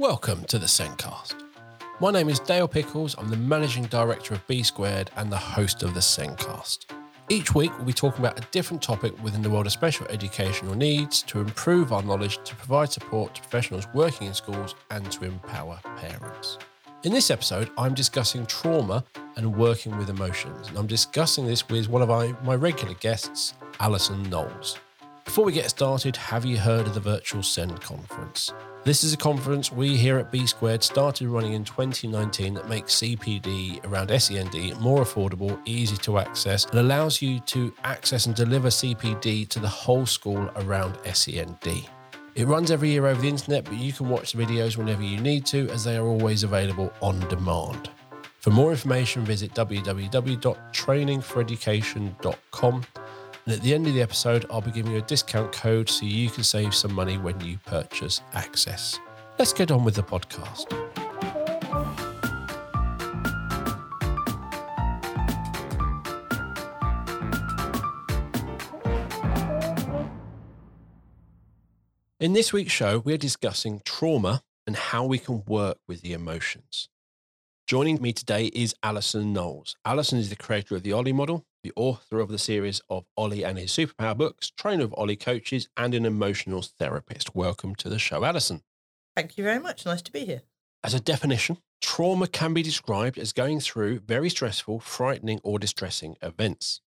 Welcome to the SENDcast. My name is Dale Pickles. I'm the managing director of B Squared and the host of the SENDcast. Each week, we'll be talking about a different topic within the world of special educational needs to improve our knowledge, to provide support to professionals working in schools, and to empower parents. In this episode, I'm discussing trauma and working with emotions. And I'm discussing this with one of my, my regular guests, Alison Knowles. Before we get started, have you heard of the Virtual Send Conference? This is a conference we here at B Squared started running in 2019 that makes CPD around SEND more affordable, easy to access, and allows you to access and deliver CPD to the whole school around SEND. It runs every year over the internet, but you can watch the videos whenever you need to, as they are always available on demand. For more information, visit www.trainingforeducation.com. And at the end of the episode, I'll be giving you a discount code so you can save some money when you purchase access. Let's get on with the podcast. In this week's show, we're discussing trauma and how we can work with the emotions. Joining me today is Alison Knowles. Alison is the creator of the Ollie model, the author of the series of Ollie and his superpower books, trainer of Ollie coaches, and an emotional therapist. Welcome to the show, Alison. Thank you very much. Nice to be here. As a definition, trauma can be described as going through very stressful, frightening, or distressing events.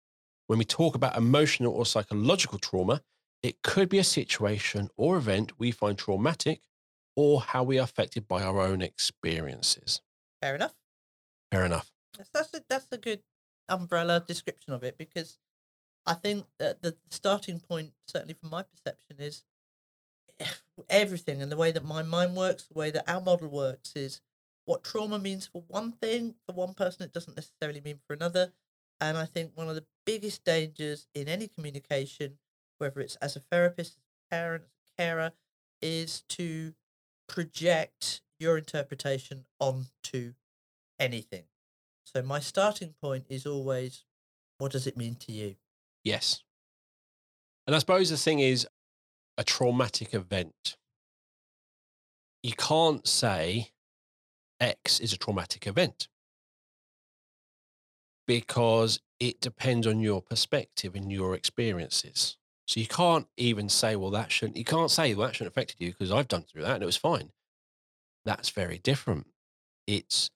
When we talk about emotional or psychological trauma, it could be a situation or event we find traumatic or how we are affected by our own experiences. Fair enough. Fair enough. That's that's a, that's a good umbrella description of it because I think that the starting point, certainly from my perception, is everything and the way that my mind works, the way that our model works is what trauma means for one thing, for one person, it doesn't necessarily mean for another. And I think one of the biggest dangers in any communication whether it's as a therapist, as parent, carer, is to project your interpretation onto anything. So my starting point is always, what does it mean to you? Yes. And I suppose the thing is a traumatic event. You can't say X is a traumatic event because it depends on your perspective and your experiences. So you can't even say, well, that shouldn't, you can't say, well, that shouldn't affected you because I've done through that and it was fine. That's very different. It's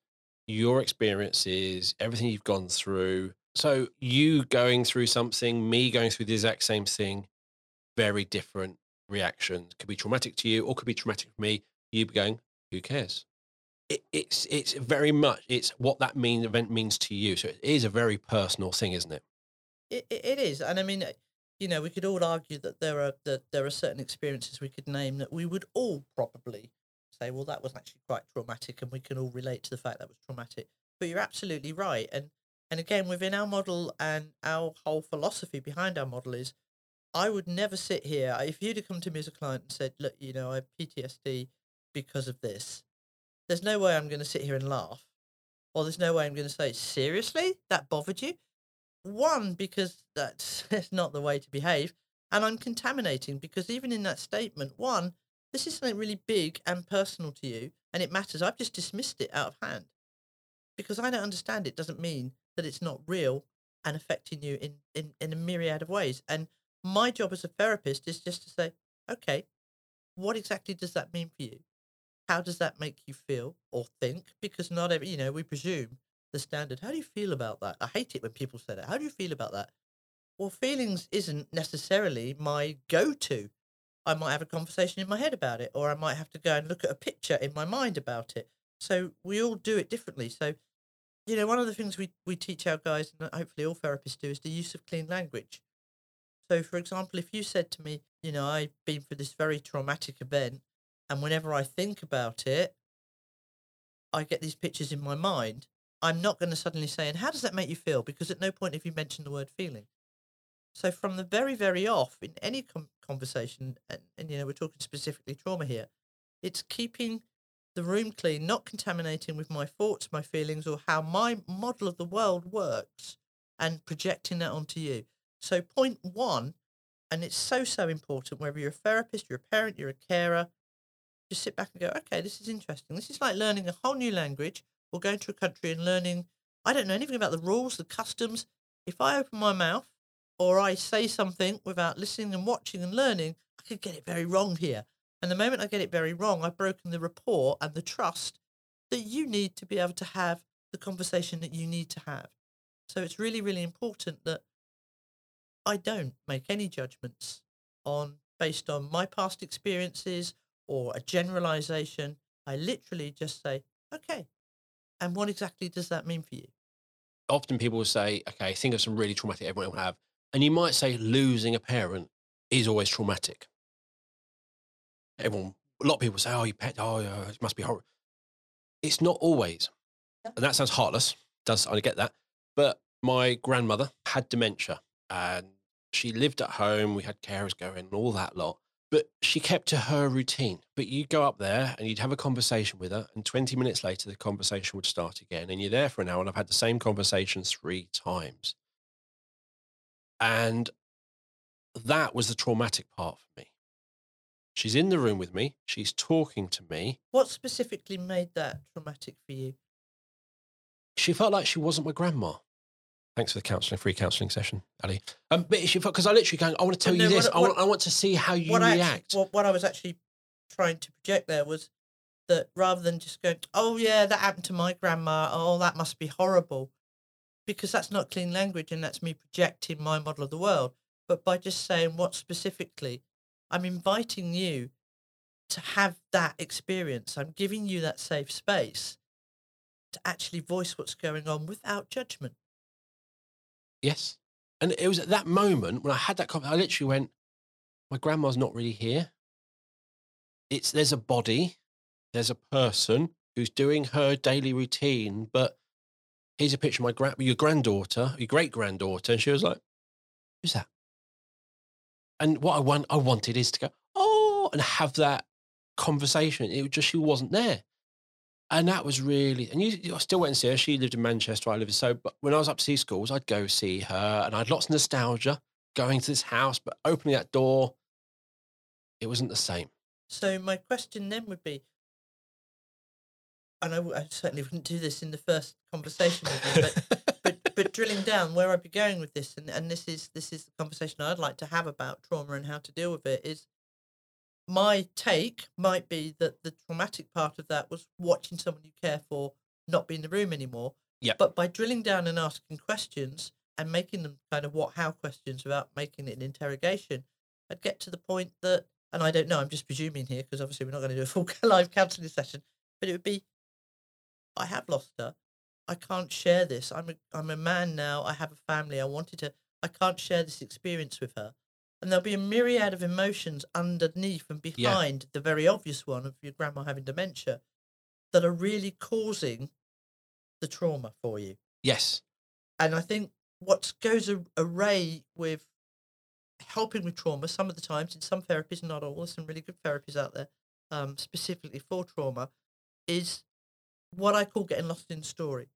your experiences, everything you've gone through. So you going through something, me going through the exact same thing, very different reactions. Could be traumatic to you or could be traumatic for me. You going, who cares? It, it's it's very much it's what that mean event means to you. So it is a very personal thing, isn't it? It, it is, and I mean, uh, you know, we could all argue that there are that there are certain experiences we could name that we would all probably say, well, that was actually quite traumatic, and we can all relate to the fact that was traumatic. But you're absolutely right, and and again, within our model and our whole philosophy behind our model is, I would never sit here if you'd have come to me as a client and said, look, you know, I have PTSD because of this. There's no way I'm going to sit here and laugh, or there's no way I'm going to say, seriously, that bothered you one, because that's, that's not the way to behave. And I'm contaminating because even in that statement, one, this is something really big and personal to you and it matters. I've just dismissed it out of hand. Because I don't understand it doesn't mean that it's not real and affecting you in, in, in a myriad of ways. And my job as a therapist is just to say, okay, what exactly does that mean for you? How does that make you feel or think? Because not every, you know, we presume the standard. How do you feel about that? I hate it when people say that. How do you feel about that? Well, feelings isn't necessarily my go to. I might have a conversation in my head about it, or I might have to go and look at a picture in my mind about it. So we all do it differently. So, you know, one of the things we, we teach our guys, and hopefully all therapists do, is the use of clean language. So, for example, if you said to me, you know, I've been through this very traumatic event, and whenever I think about it, I get these pictures in my mind. I'm not going to suddenly say, and how does that make you feel? Because at no point have you mentioned the word feeling. So from the very, very off in any com- conversation, and, and you know we're talking specifically trauma here, it's keeping the room clean, not contaminating with my thoughts, my feelings, or how my model of the world works, and projecting that onto you. So point one, and it's so so important whether you're a therapist, you're a parent, you're a carer, just sit back and go, okay, this is interesting. This is like learning a whole new language or going to a country and learning. I don't know anything about the rules, the customs. If I open my mouth or I say something without listening and watching and learning, I could get it very wrong here. And the moment I get it very wrong, I've broken the rapport and the trust that you need to be able to have the conversation that you need to have. So it's really, really important that I don't make any judgments on based on my past experiences or a generalization. I literally just say, okay. And what exactly does that mean for you? Often people will say, okay, think of some really traumatic everyone will have. And you might say losing a parent is always traumatic. Everyone, a lot of people say, oh, you pet, oh, yeah, it must be horrible. It's not always. And that sounds heartless. Does I get that? But my grandmother had dementia and she lived at home. We had carers going and all that lot. But she kept to her routine. But you'd go up there and you'd have a conversation with her, and 20 minutes later, the conversation would start again. And you're there for an hour, and I've had the same conversation three times. And that was the traumatic part for me. She's in the room with me, she's talking to me. What specifically made that traumatic for you? She felt like she wasn't my grandma. Thanks for the counselling, free counselling session, Ali. Um, but she because I literally going, I want to tell you this. what- I, want, what- I want to see how you what I react. actually, what, what I was actually trying to project there was that rather than just going, oh yeah, that happened to my grandma. Oh, that must be horrible, because that's not clean language, and that's me projecting my model of the world. But by just saying what specifically, I'm inviting you to have that experience. I'm giving you that safe space to actually voice what's going on without judgment. Yes. And it was at that moment when I had that conversation, I literally went, my grandma's not really here. It's there's a body, there's a person who's doing her daily routine, but here's a picture of my grand your granddaughter, your great granddaughter. And she was like, Who's that? And what I want I wanted is to go, oh, and have that conversation. It was just she wasn't there. And that was really, and you, you- I still went and see her. She lived in Manchester. I lived in so. But when I was up to see schools, I'd go see her, and I had lots of nostalgia going to this house. But opening that door, it wasn't the same. So my question then would be, and I, w- I certainly wouldn't do this in the first conversation with you, but but but drilling down where I'd be going with this, and, and this is this is the conversation I'd like to have about trauma and how to deal with it. Is my take might be that the traumatic part of that was watching someone you care for not be in the room anymore. Yep. But by drilling down and asking questions and making them kind of what how questions without making it an interrogation, I'd get to the point that, and I don't know, I'm just presuming here because obviously we're not going to do a full live counselling session, but it would be, I have lost her. I can't share this. I'm a I'm a man now. I have a family. I wanted to. I can't share this experience with her, and there'll be a myriad of emotions underneath and Yeah. behind the very obvious one of your grandma having dementia, that are really causing the trauma for you. Yes. And I think what goes a- array with helping with trauma, some of the times in some therapies, not all, there's some really good therapies out there, um, specifically for trauma, is what I call getting lost in story.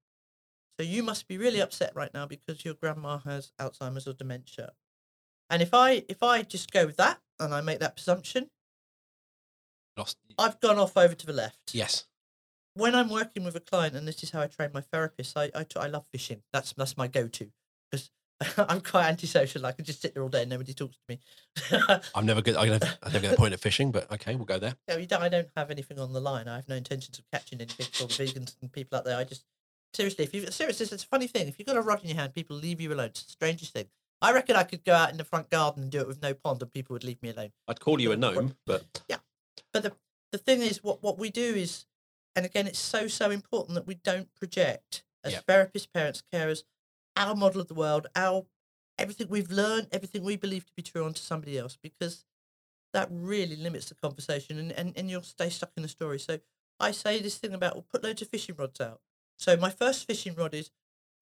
So you must be really upset right now because your grandma has Alzheimer's or dementia. And if I if I just go with that and I make that presumption, Lost. I've gone off over to the left Yes. when I'm working with a client, and this is how I train my therapist, I love fishing. That's that's my go-to I'm quite antisocial. I can just sit there all day and nobody talks to me. I'm never good. I'm never, I never get the point at fishing, but okay, we'll go there. No, you don't, I don't have anything on the line. I have no intentions of catching anything for the vegans and people out there. I just seriously, if you seriously, it's a funny thing. If you've got a rod in your hand, people leave you alone. It's the strangest thing. I reckon I could go out in the front garden and do it with no pond, and people would leave me alone. I'd call you a gnome, but yeah. But the the thing is, what what we do is, and again, it's so so important that we don't project as Yep. therapists, parents, carers, our model of the world, our everything we've learned, everything we believe to be true onto somebody else, because that really limits the conversation, and and, and you'll stay stuck in the story. So I say this thing about well, put loads of fishing rods out. So my first fishing rod is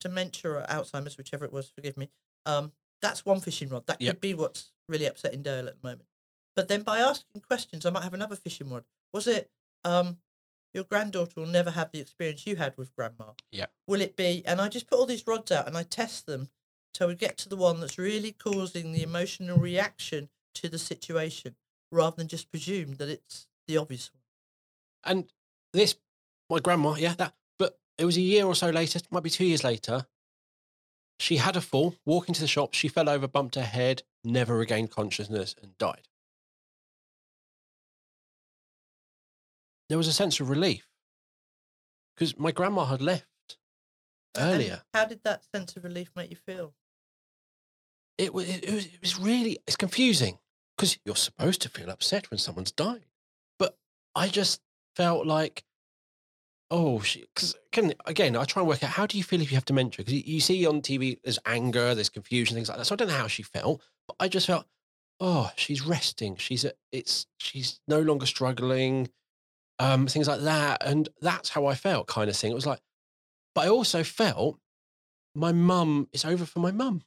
dementia or Alzheimer's, whichever it was. Forgive me. Um, that's one fishing rod. That Yep. could be what's really upsetting Dale at the moment. But then by asking questions, I might have another fishing rod. Was it um, your granddaughter will never have the experience you had with grandma? Yeah. Will it be? And I just put all these rods out and I test them till we get to the one that's really causing the emotional reaction to the situation, rather than just presume that it's the obvious one. And this, my grandma, yeah, that. But it was a year or so later, might be two years later. She had a fall, walking to the shop. She fell over, bumped her head, never regained consciousness, and died. There was a sense of relief because my grandma had left And earlier. how did that sense of relief make you feel? It was, it was, it was really, it's confusing because you're supposed to feel upset when someone's died. But I just felt like, oh, because again, again, I try and work out how do you feel if you have dementia? Because you, you see on TV, there's anger, there's confusion, things like that. So I don't know how she felt, but I just felt, oh, she's resting. She's a, it's she's no longer struggling, um, things like that, and that's how I felt, kind of thing. It was like, but I also felt my mum. It's over for my mum.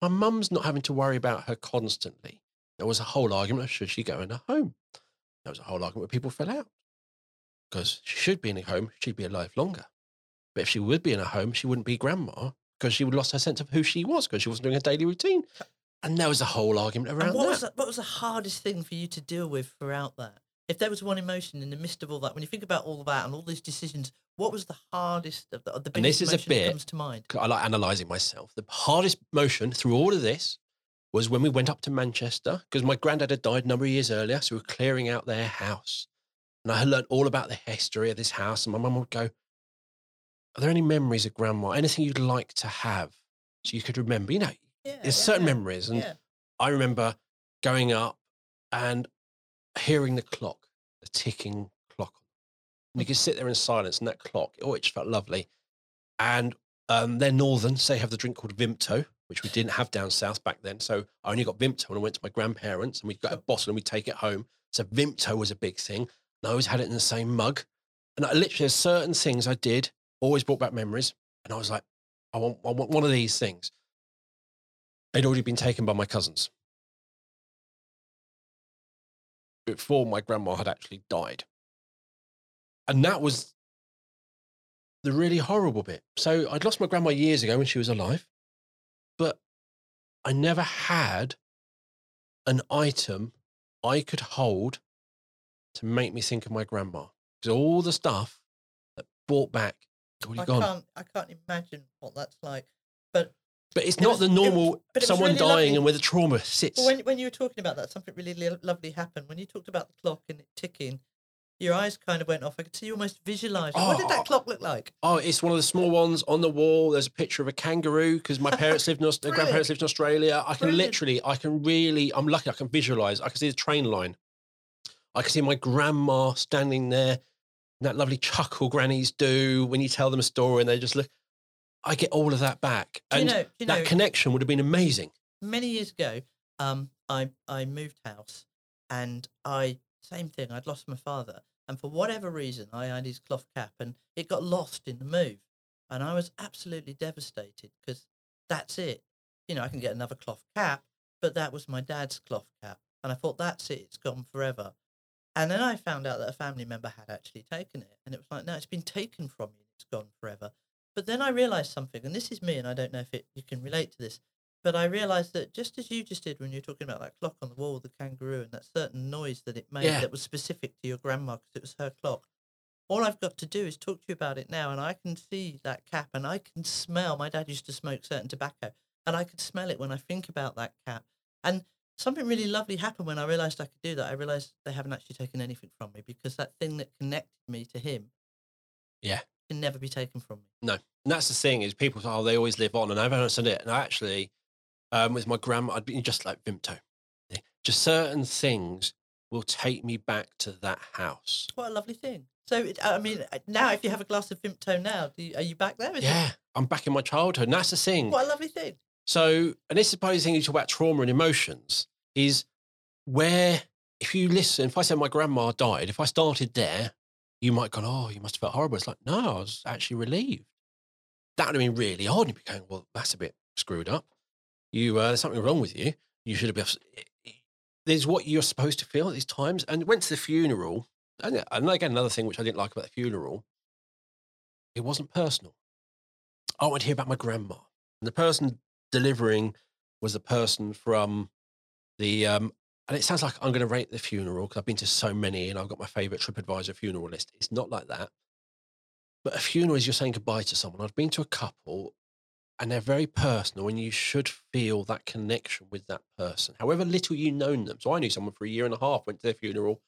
My mum's not having to worry about her constantly. There was a whole argument should she go in a home. There was a whole argument where people fell out because she should be in a home. She'd be alive longer. But if she would be in a home, she wouldn't be grandma because she would lost her sense of who she was because she wasn't doing her daily routine. And there was a whole argument around And what that. was the, what was the hardest thing for you to deal with throughout that? If there was one emotion in the midst of all that, when you think about all that and all these decisions, what was the hardest of the, of the And biggest this is a bit- comes to mind? I like analysing myself. The hardest motion through all of this was when we went up to Manchester because my granddad had died a number of years earlier. So we were clearing out their house. And I had learned all about the history of this house. And my mum would go, Are there any memories of grandma? Anything you'd like to have so you could remember? You know, Yeah, there's yeah, certain yeah, memories. And. I remember going up and hearing the clock, the ticking clock. And you could sit there in silence and that clock, oh, it just felt lovely. And um, they're northern, so they have the drink called Vimto, which we didn't have down south back then. So I only got Vimto when I went to my grandparents and we got a bottle and we take it home. So Vimto was a big thing. And I always had it in the same mug. And I literally, there's certain things I did, always brought back memories. And I was like, I want, I want one of these things. They'd already been taken by my cousins before my grandma had actually died. And that was the really horrible bit. So I'd lost my grandma years ago when she was alive, but I never had an item I could hold to make me think of my grandma. Because all the stuff that brought back, it's already I gone. can't, I can't imagine what that's like. But it's It not was- the it normal but it someone really dying lovely. and where the trauma sits. When, when you were talking about that, something really lo- lovely happened. When you talked about the clock and it ticking, your eyes kind of went off. I could see you almost visualize. What did Oh. that clock look like? Oh, it's one of the small ones on the wall. There's a picture of a kangaroo because my parents lived in Aus- Brilliant. grandparents lived in Australia. I can Brilliant. literally, I can really, I'm lucky. I can visualize. I can see the train line. I can see my grandma standing there. and That lovely chuckle grannies do when you tell them a story and they just look. I get all of that back, Do you and know? You that know? connection would have been amazing. many years ago, um, I I moved house, and I same thing. I'd lost my father, and for whatever reason, I had his cloth cap, and it got lost in the move, and I was absolutely devastated because that's it. You know, I can get another cloth cap, but that was my dad's cloth cap, and I thought that's it. It's gone forever. And then I found out that a family member had actually taken it, and it was like, no, it's been taken from you. It's gone forever. But then I realised something, and this is me, and I don't know if it, you can relate to this. But I realised that just as you just did when you were talking about that clock on the wall, the kangaroo, and that certain noise that it made Yeah. that was specific to your grandma because it was her clock. All I've got to do is talk to you about it now, and I can see that cap, and I can smell. My dad used to smoke certain tobacco, and I could smell it when I think about that cap. And something really lovely happened when I realised I could do that. I realised they haven't actually taken anything from me because that thing that connected me to him, Yeah. Can never be taken from me. No, and that's the thing is people say, oh, they always live on, and I've understood it. And I actually, um, with my grandma, I'd be just like Vimto. Just certain things will take me back to that house. What a lovely thing. So, I mean, uh, now if you have a glass of Vimto now, do you, are you back there? Is it- Yeah, I'm back in my childhood. And that's the thing. What a lovely thing. So, and this is probably the thing you talk about trauma and emotions is where, if you listen, if I said my grandma died, if I started there, you might go, oh, you must have felt horrible. It's like, no, I was actually relieved. That would have been really odd. You'd be going, well, that's a bit screwed up. You, uh, there's something wrong with you. You should have been. There's what you're supposed to feel at these times. And went to the funeral. And, and again, another thing which I didn't like about the funeral, it wasn't personal. I wanted to hear about my grandma. And the person delivering was the person from the um, and it sounds like I'm going to rate the funeral because I've been to so many and I've got my favorite TripAdvisor funeral list. It's not like that. But a funeral is you're saying goodbye to someone. I've been to a couple and they're very personal and you should feel that connection with that person, however little you've known them. So I knew someone for a year and a half, went to their funeral,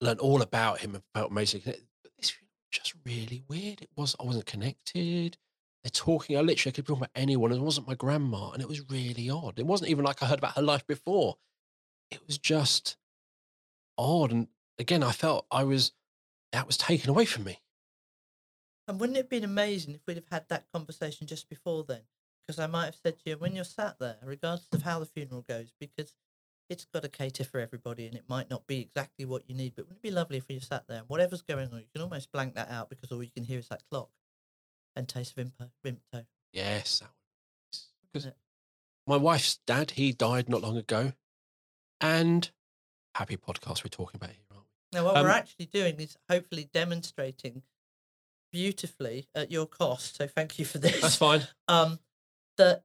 learned all about him and felt amazing. But this funeral was just really weird. It was, I wasn't connected. They're talking, I literally could talk about anyone. It wasn't my grandma. And it was really odd. It wasn't even like I heard about her life before. It was just odd. And again, I felt I was, that was taken away from me. And wouldn't it have been amazing if we'd have had that conversation just before then? Because I might have said to you, when you're sat there, regardless of how the funeral goes, because it's got to cater for everybody and it might not be exactly what you need, but wouldn't it be lovely if you sat there and whatever's going on, you can almost blank that out because all you can hear is that clock and taste of Vimto. Vimto Yes. That was, because my wife's dad, he died not long ago. And happy podcast we're talking about here, aren't we? Now, what Um, we're actually doing is hopefully demonstrating beautifully at your cost. So thank you for this. That's fine. um, that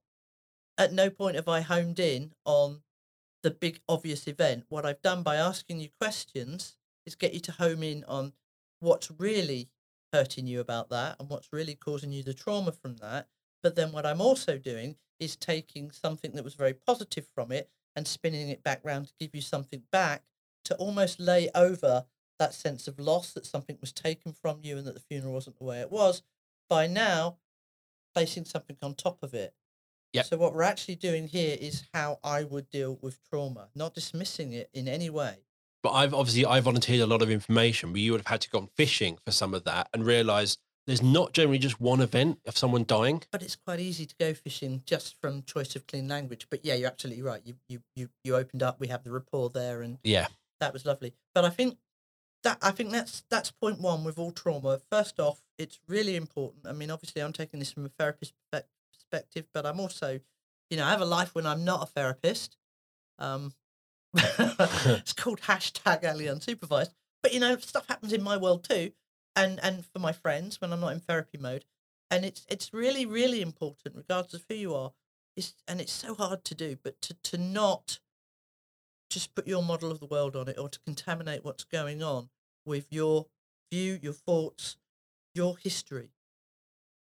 at no point have I homed in on the big obvious event. What I've done by asking you questions is get you to home in on what's really hurting you about that and what's really causing you the trauma from that. But then what I'm also doing is taking something that was very positive from it and spinning it back round to give you something back to almost lay over that sense of loss that something was taken from you and that the funeral wasn't the way it was by now placing something on top of it. Yep. So what we're actually doing here is how I would deal with trauma, not dismissing it in any way. But I've obviously I volunteered a lot of information, but you would have had to go on fishing for some of that and realize there's not generally just one event of someone dying. But it's quite easy to go fishing just from choice of clean language. But yeah, you're absolutely right. You you you you opened up. We have the rapport there, and Yeah. that was lovely. But I think that I think that's that's point one with all trauma. First off, it's really important. I mean, obviously, I'm taking this from a therapist perspective, but I'm also, you know, I have a life when I'm not a therapist. Um, it's called hashtag Ali unsupervised. But you know, stuff happens in my world too, and and for my friends when I'm not in therapy mode, and it's it's really really important, regardless of who you are. It's and it's so hard to do, but to to not just put your model of the world on it or to contaminate what's going on with your view, your thoughts, your history.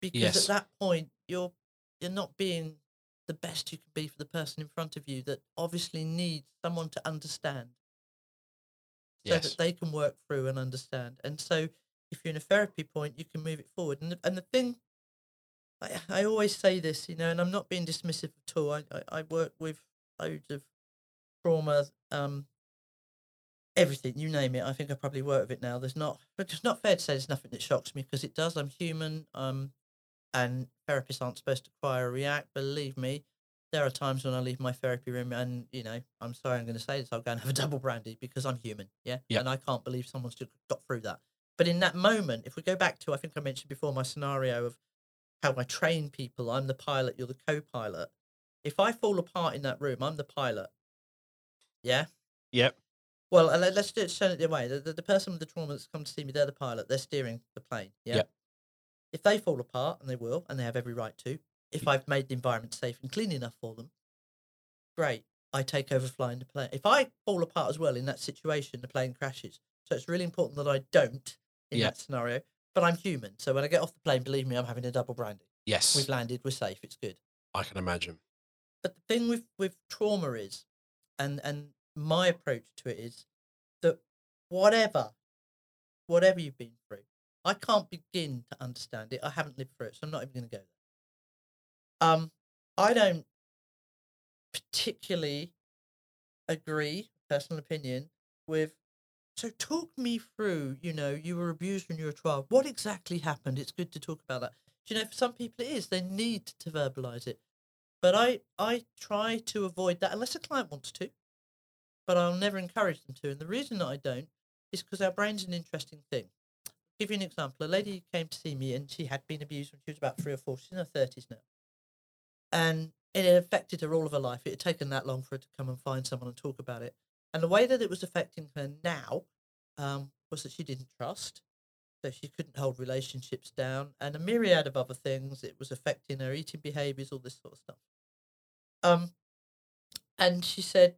Because Yes. at that point you're you're not being the best you can be for the person in front of you that obviously needs someone to understand. So Yes. that they can work through and understand. And so if you're in a therapy point, you can move it forward. And the, and the thing I, I always say this, you know, and I'm not being dismissive at all. I, I, I work with loads of trauma, um, everything you name it. I think I probably work with it now. There's not, but it's not fair to say there's nothing that shocks me because it does. I'm human, um, and therapists aren't supposed to cry or react. Believe me, there are times when I leave my therapy room and you know, I'm sorry, I'm going to say this. I'll go and have a double brandy because I'm human, yeah, Yeah. and I can't believe someone's just got through that. But in that moment, if we go back to, I think I mentioned before my scenario of how I train people. I'm the pilot, you're the co-pilot. If I fall apart in that room, I'm the pilot. Yeah. Yep. Well, uh, let- let's just turn it the other way. The, the, the person with the trauma that's come to see me, they're the pilot. They're steering the plane. Yeah. Yep. If they fall apart, and they will, and they have every right to, if I've made the environment safe and clean enough for them, great. I take over flying the plane. If I fall apart as well in that situation, the plane crashes. So it's really important that I don't in Yeah. that scenario. But I'm human. So when I get off the plane, believe me, I'm having a double brandy. Yes. We've landed, we're safe, it's good. I can imagine. But the thing with with trauma is, and and my approach to it is that whatever, whatever you've been through, I can't begin to understand it. I haven't lived through it, so I'm not even going to go there. Um, I don't particularly agree, personal opinion, with. So talk me through. You know, you were abused when you were a child. What exactly happened? It's good to talk about that. Do you know, for some people it is. They need to verbalize it but I I try to avoid that unless a client wants to, but I'll never encourage them to. And the reason that I don't is because our brain's an interesting thing. I'll give you an example. A lady came to see me and she had been abused when she was about three or four. She's in her thirties now, and it affected her all of her life. It had taken that long for her to come and find someone and talk about it. And the way that it was affecting her now um, was that she didn't trust. So she couldn't hold relationships down and a myriad of other things. It was affecting her eating behaviors, all this sort of stuff. Um, and she said,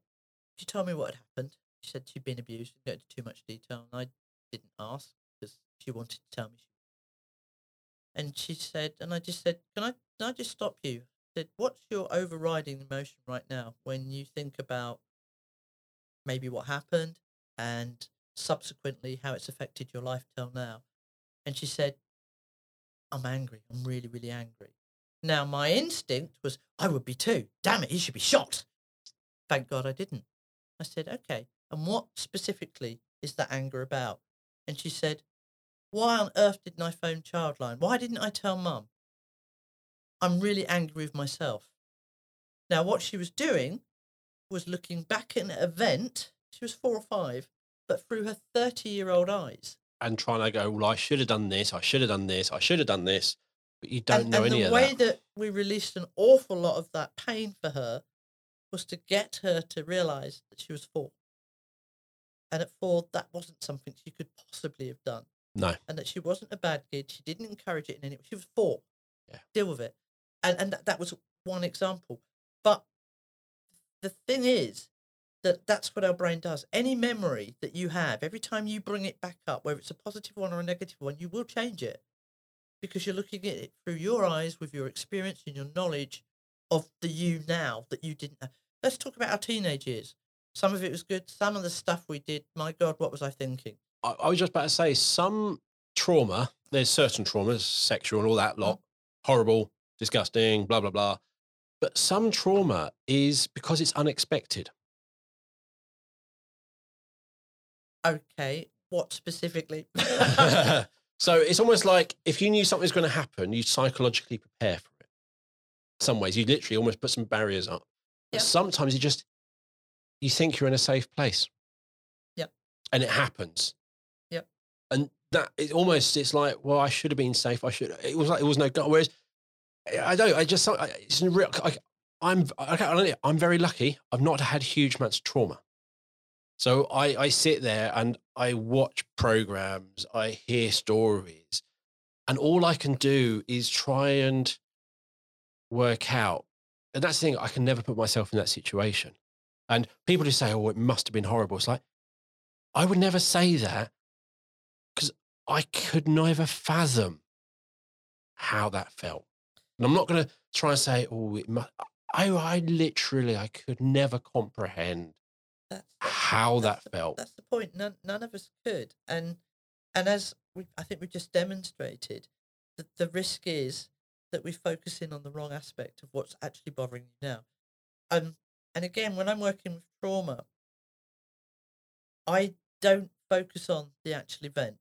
she told me what had happened. She said she'd been abused. Didn't go into too much detail, and I didn't ask because she wanted to tell me. And she said, and I just said, "Can I? Can I just stop you?" Said, "What's your overriding emotion right now when you think about maybe what happened and subsequently how it's affected your life till now?" And she said, "I'm angry. I'm really, really angry." Now, my instinct was, I would be too. Damn it, he should be shot. Thank God I didn't. I said, okay, and what specifically is that anger about? And she said, why on earth didn't I phone Childline? Why didn't I tell mum? I'm really angry with myself. Now, what she was doing was looking back at an event. She was four or five, but through her 30 year old eyes. And trying to go, well, I should have done this. I should have done this. I should have done this but you don't and, know and any the way that. that we released an awful lot of that pain for her was to get her to realize that she was four. And at four, that wasn't something she could possibly have done. No. And that she wasn't a bad kid. She didn't encourage it in any way. She was four. Yeah. Deal with it. And and that, that was one example. But the thing is that that's what our brain does. Any memory that you have, every time you bring it back up, whether it's a positive one or a negative one, you will change it because you're looking at it through your eyes with your experience and your knowledge of the you now that you didn't have. Let's talk about our teenage years. Some of it was good. Some of the stuff we did, my God, what was I thinking? I, I was just about to say some trauma. There's certain traumas, sexual and all that lot, mm. horrible, disgusting, blah blah blah. But some trauma is because it's unexpected. Okay, what specifically? so it's almost like if you knew something's going to happen, you psychologically prepare for it. Some ways you literally almost put some barriers up. But sometimes you just you think you're in a safe place. Yep. And it happens. Yep. And that it almost it's like, well, I should have been safe. I should. It was like it was no. Whereas I don't. I just. It's real. I, I'm. Okay, I'm very lucky. I've not had huge amounts of trauma. So I, I sit there and I watch programs, I hear stories, and all I can do is try and work out. And that's the thing, I can never put myself in that situation. And people who say, oh, it must have been horrible. It's like, I would never say that because I could never fathom how that felt. And I'm not going to try and say, oh, it must. I, I literally, I could never comprehend that's, how that's that the- felt. That's the point. None, none of us could. And and as we, I think we just demonstrated, that the risk is that we focus in on the wrong aspect of what's actually bothering you now. Um, and again, when I'm working with trauma, I don't focus on the actual event.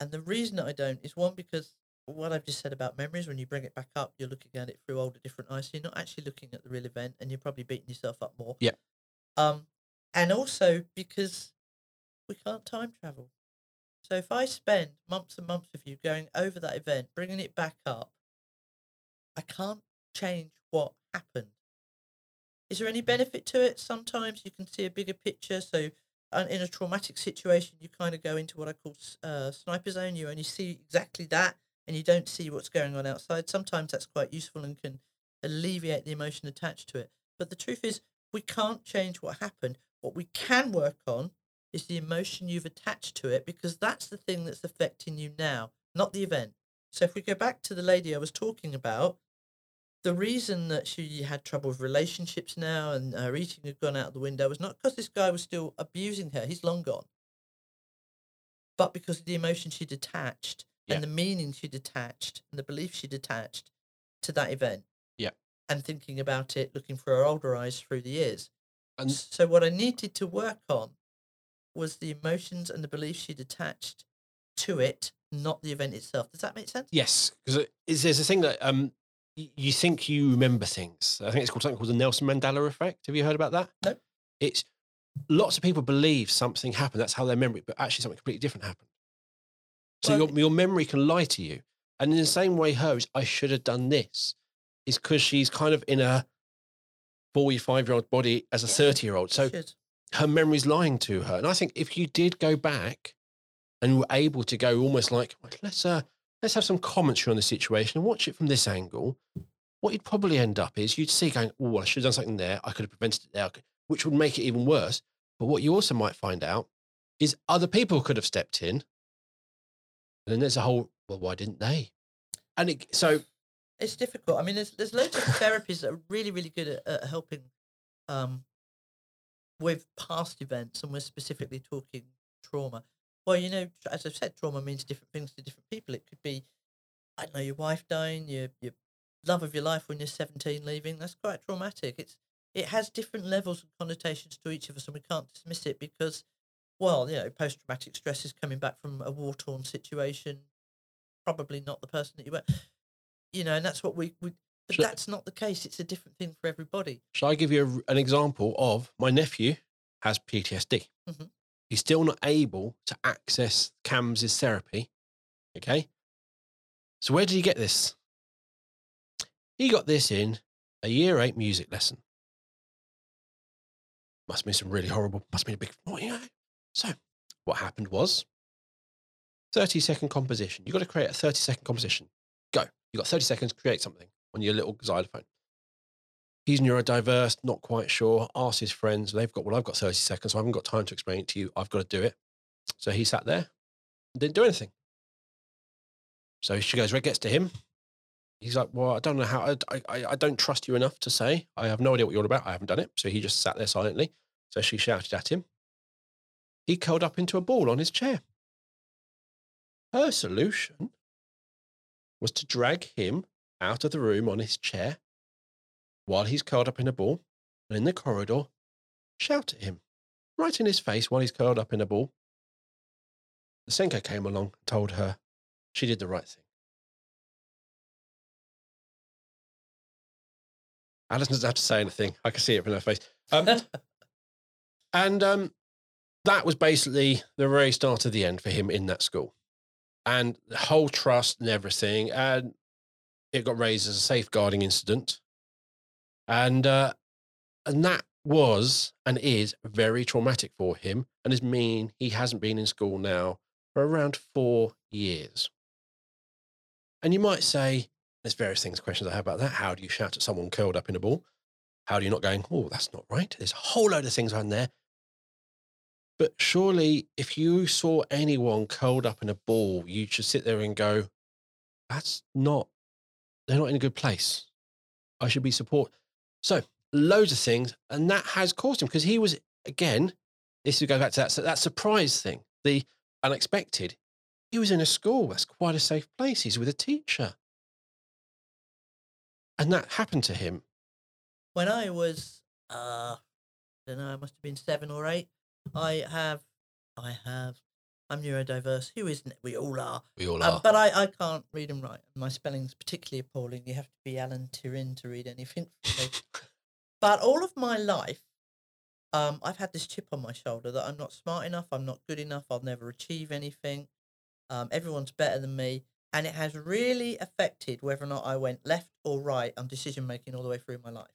And the reason that I don't is one because what I've just said about memories, when you bring it back up, you're looking at it through older different eyes. So you're not actually looking at the real event and you're probably beating yourself up more. Yeah. Um, and also because we can't time travel. So if I spend months and months with you going over that event, bringing it back up, I can't change what happened. Is there any benefit to it? Sometimes you can see a bigger picture. So uh, in a traumatic situation, you kind of go into what I call uh, sniper zone. You only see exactly that and you don't see what's going on outside. Sometimes that's quite useful and can alleviate the emotion attached to it. But the truth is, we can't change what happened. What we can work on is the emotion you've attached to it because that's the thing that's affecting you now, not the event. So if we go back to the lady I was talking about, the reason that she had trouble with relationships now and her eating had gone out the window was not because this guy was still abusing her, he's long gone, but because of the emotion she'd attached Yeah. and the meaning she'd attached and the belief she'd attached to that event. Yeah. And thinking about it, looking for her older eyes through the years. And So what I needed to work on was the emotions and the beliefs she'd attached to it, not the event itself. Does that make sense? yes, because there's a thing that um, you think you remember things. I think it's called something called the Nelson Mandela effect. Have you heard about that? No. It's lots of people believe something happened. That's how their memory, but actually something completely different happened. So Well, your, your memory can lie to you. And in the same way, hers, I should have done this, is because she's kind of in a 45 year old body as a 30 year old. So her memory's lying to her. And I think if you did go back and were able to go almost like, let's uh, let's have some commentary on the situation and watch it from this angle, what you'd probably end up is you'd see going, oh, I should have done something there. I could have prevented it there. Which would make it even worse. But what you also might find out is other people could have stepped in. And then there's a whole, well, why didn't they? And it, so it's difficult. I mean, there's there's loads of therapies that are really really good at, at helping um, with past events, and we're specifically talking trauma. Well, you know, as I've said, trauma means different things to different people. It could be, I don't know, your wife dying, your your love of your life when you're 17 leaving. That's quite traumatic. It's it has different levels and connotations to each of us, and we can't dismiss it because, well, you know, post traumatic stress is coming back from a war torn situation, probably not the person that you were you know, and that's what we, we but Should, that's not the case. It's a different thing for everybody. Shall I give you a, an example of my nephew has PTSD? Mm-hmm. He's still not able to access CAMHS' therapy. Okay. So where did he get this? He got this in a year eight music lesson. Must been some really horrible, must been a big, oh, yeah. So what happened was 30 second composition. You've got to create a 30 second composition. Go. You've got 30 seconds create something on your little xylophone. He's neurodiverse, not quite sure. Ask his friends. They've got, well, I've got 30 seconds, so I haven't got time to explain it to you. I've got to do it. So he sat there didn't do anything. So she goes, Red gets to him. He's like, Well, I don't know how, I, I, I don't trust you enough to say. I have no idea what you're about. I haven't done it. So he just sat there silently. So she shouted at him. He curled up into a ball on his chair. Her solution was to drag him out of the room on his chair while he's curled up in a ball and in the corridor shout at him right in his face while he's curled up in a ball. The SENCO came along and told her she did the right thing. Alison doesn't have to say anything. I can see it from her face. Um, and um, that was basically the very start of the end for him in that school and the whole trust and everything. And it got raised as a safeguarding incident. And uh, and that was and is very traumatic for him and has mean he hasn't been in school now for around four years. And you might say, there's various things, questions I have about that. How do you shout at someone curled up in a ball? How do you not going, oh, that's not right? There's a whole load of things on there. But surely, if you saw anyone curled up in a ball, you should sit there and go, that's not, they're not in a good place. I should be support. So, loads of things. And that has caused him because he was, again, this would go back to that, that surprise thing, the unexpected. He was in a school. That's quite a safe place. He's with a teacher. And that happened to him. When I was, uh, I don't know, I must have been seven or eight. I have, I have, I'm neurodiverse. Who isn't it? We all are. We all um, are. but I, I can't read and write. My spelling's particularly appalling. You have to be Alan Turing to read anything. but all of my life, um, I've had this chip on my shoulder that I'm not smart enough. I'm not good enough. I'll never achieve anything. Um, everyone's better than me. And it has really affected whether or not I went left or right on decision making all the way through my life.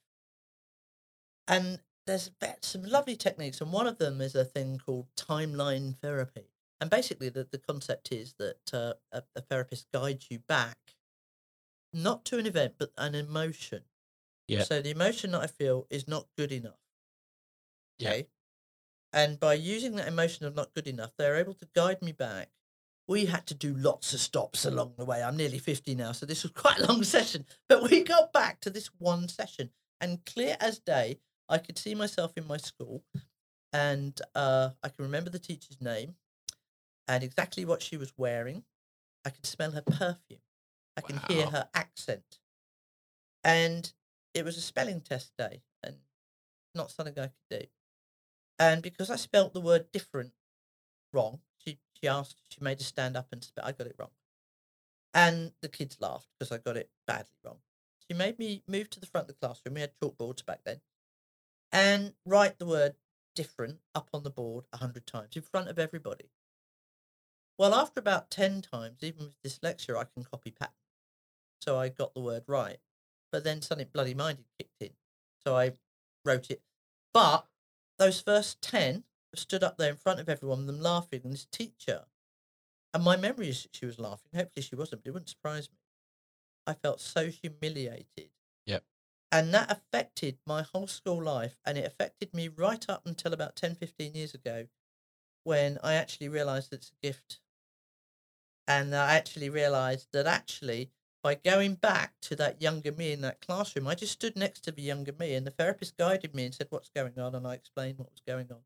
And there's some lovely techniques, and one of them is a thing called timeline therapy. And basically, the, the concept is that uh, a, a therapist guides you back, not to an event, but an emotion. Yeah. So the emotion that I feel is not good enough. Okay. Yeah. And by using that emotion of not good enough, they're able to guide me back. We had to do lots of stops along the way. I'm nearly 50 now, so this was quite a long session. But we got back to this one session, and clear as day, I could see myself in my school, and uh, I can remember the teacher's name and exactly what she was wearing. I could smell her perfume. I can wow. hear her accent. And it was a spelling test day, and not something I could do. And because I spelt the word different wrong, she, she asked, she made us stand up and spell. I got it wrong. And the kids laughed because I got it badly wrong. She made me move to the front of the classroom. We had chalkboards back then and write the word different up on the board a hundred times in front of everybody. Well, after about 10 times, even with dyslexia, I can copy pattern. So I got the word right. But then something bloody minded kicked in. So I wrote it. But those first 10 stood up there in front of everyone, them laughing, and this teacher. And my memory is she was laughing. Hopefully she wasn't, but it wouldn't surprise me. I felt so humiliated. And that affected my whole school life. And it affected me right up until about 10, 15 years ago when I actually realized it's a gift. And I actually realized that actually, by going back to that younger me in that classroom, I just stood next to the younger me and the therapist guided me and said, What's going on? And I explained what was going on.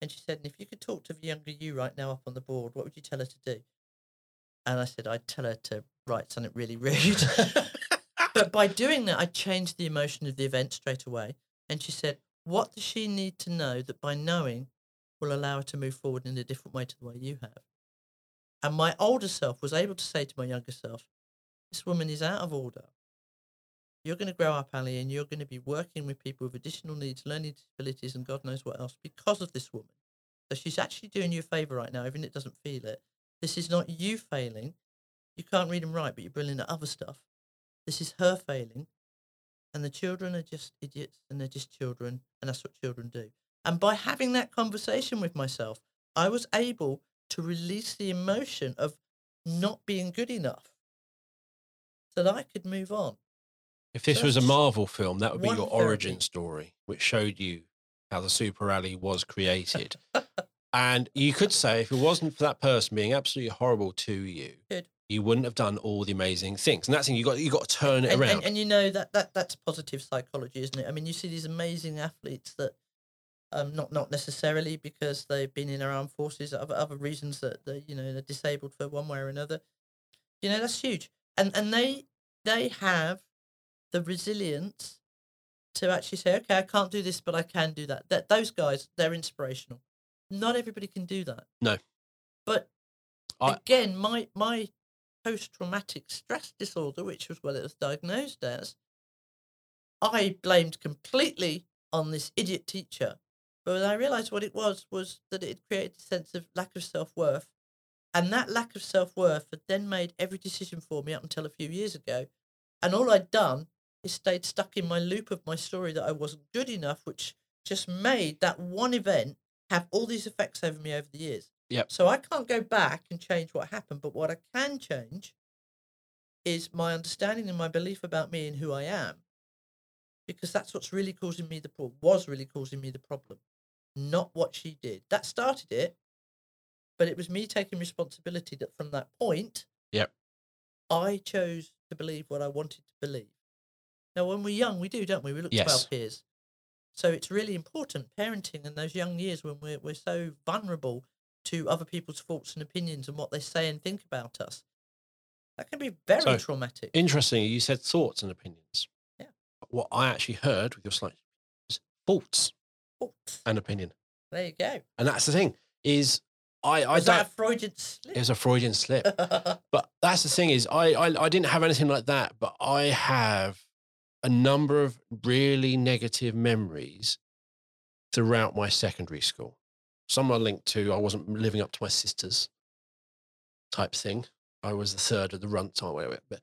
And she said, And If you could talk to the younger you right now up on the board, what would you tell her to do? And I said, I'd tell her to write something really rude. but by doing that, I changed the emotion of the event straight away. And she said, What does she need to know that by knowing will allow her to move forward in a different way to the way you have? And my older self was able to say to my younger self, This woman is out of order. You're going to grow up, Ali, and you're going to be working with people with additional needs, learning disabilities, and God knows what else because of this woman. So she's actually doing you a favor right now, even if it doesn't feel it. This is not you failing. You can't read and write, but you're brilliant at other stuff. This is her failing. And the children are just idiots and they're just children. And that's what children do. And by having that conversation with myself, I was able to release the emotion of not being good enough so that I could move on. If this was a Marvel film, that would be your origin story, which showed you how the Super Ali was created. and you could say, if it wasn't for that person being absolutely horrible to you, Good. You wouldn't have done all the amazing things. And that's thing you got you got to turn it and, around. and, and you know that, that that's positive psychology, isn't it? I mean, you see these amazing athletes that, um, not not necessarily because they've been in our armed forces, other other reasons that they you know they're disabled for one way or another. You know that's huge, and and they they have the resilience to actually say, okay, I can't do this, but I can do that. That those guys, they're inspirational. Not everybody can do that. No. but I- again, my my post traumatic stress disorder, which was what it was diagnosed as, I blamed completely on this idiot teacher. But when I realised what it was, was that it created a sense of lack of self worth. And that lack of self worth had then made every decision for me up until a few years ago. And all I'd done is stayed stuck in my loop of my story that I wasn't good enough, which just made that one event have all these effects over me over the years. Yep. So I can't go back and change what happened, but what I can change is my understanding and my belief about me and who I am. Because that's what's really causing me the problem, was really causing me the problem, not what she did. That started it, but it was me taking responsibility that from that point, Yep. I chose to believe what I wanted to believe. Now, when we're young, we do, don't we? We look to our peers. So it's really important parenting in those young years when we're, we're so vulnerable to other people's thoughts and opinions and what they say and think about us. That can be very So, traumatic. Interesting. you said thoughts and opinions. Yeah. What I actually heard with your slide is faults Thoughts. and opinion. There you go. And that's the thing is I, I Was that a Freudian slip? it was a Freudian slip. But that's the thing is, I, I I didn't have anything like that, but I have a number of really negative memories throughout my secondary school. Some are linked to I wasn't living up to my sisters type thing. I was the third of the runt or whatever. But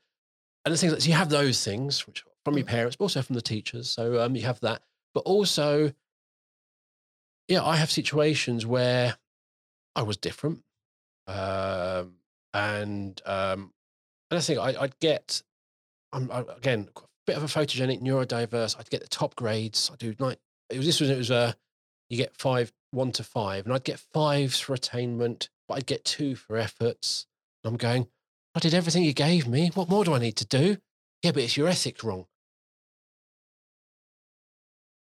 and the things that so you have those things, which from your parents, but also from the teachers. So um, you have that, but also, yeah, I have situations where I was different. Um, and um, and I think I, I'd get, I'm I, again a bit of a photogenic, neurodiverse. I'd get the top grades. I do like it was this was it was uh, you get five one to five, and I'd get fives for attainment, but I'd get two for efforts. And I'm going, I did everything you gave me. What more do I need to do? Yeah, but it's your ethics wrong.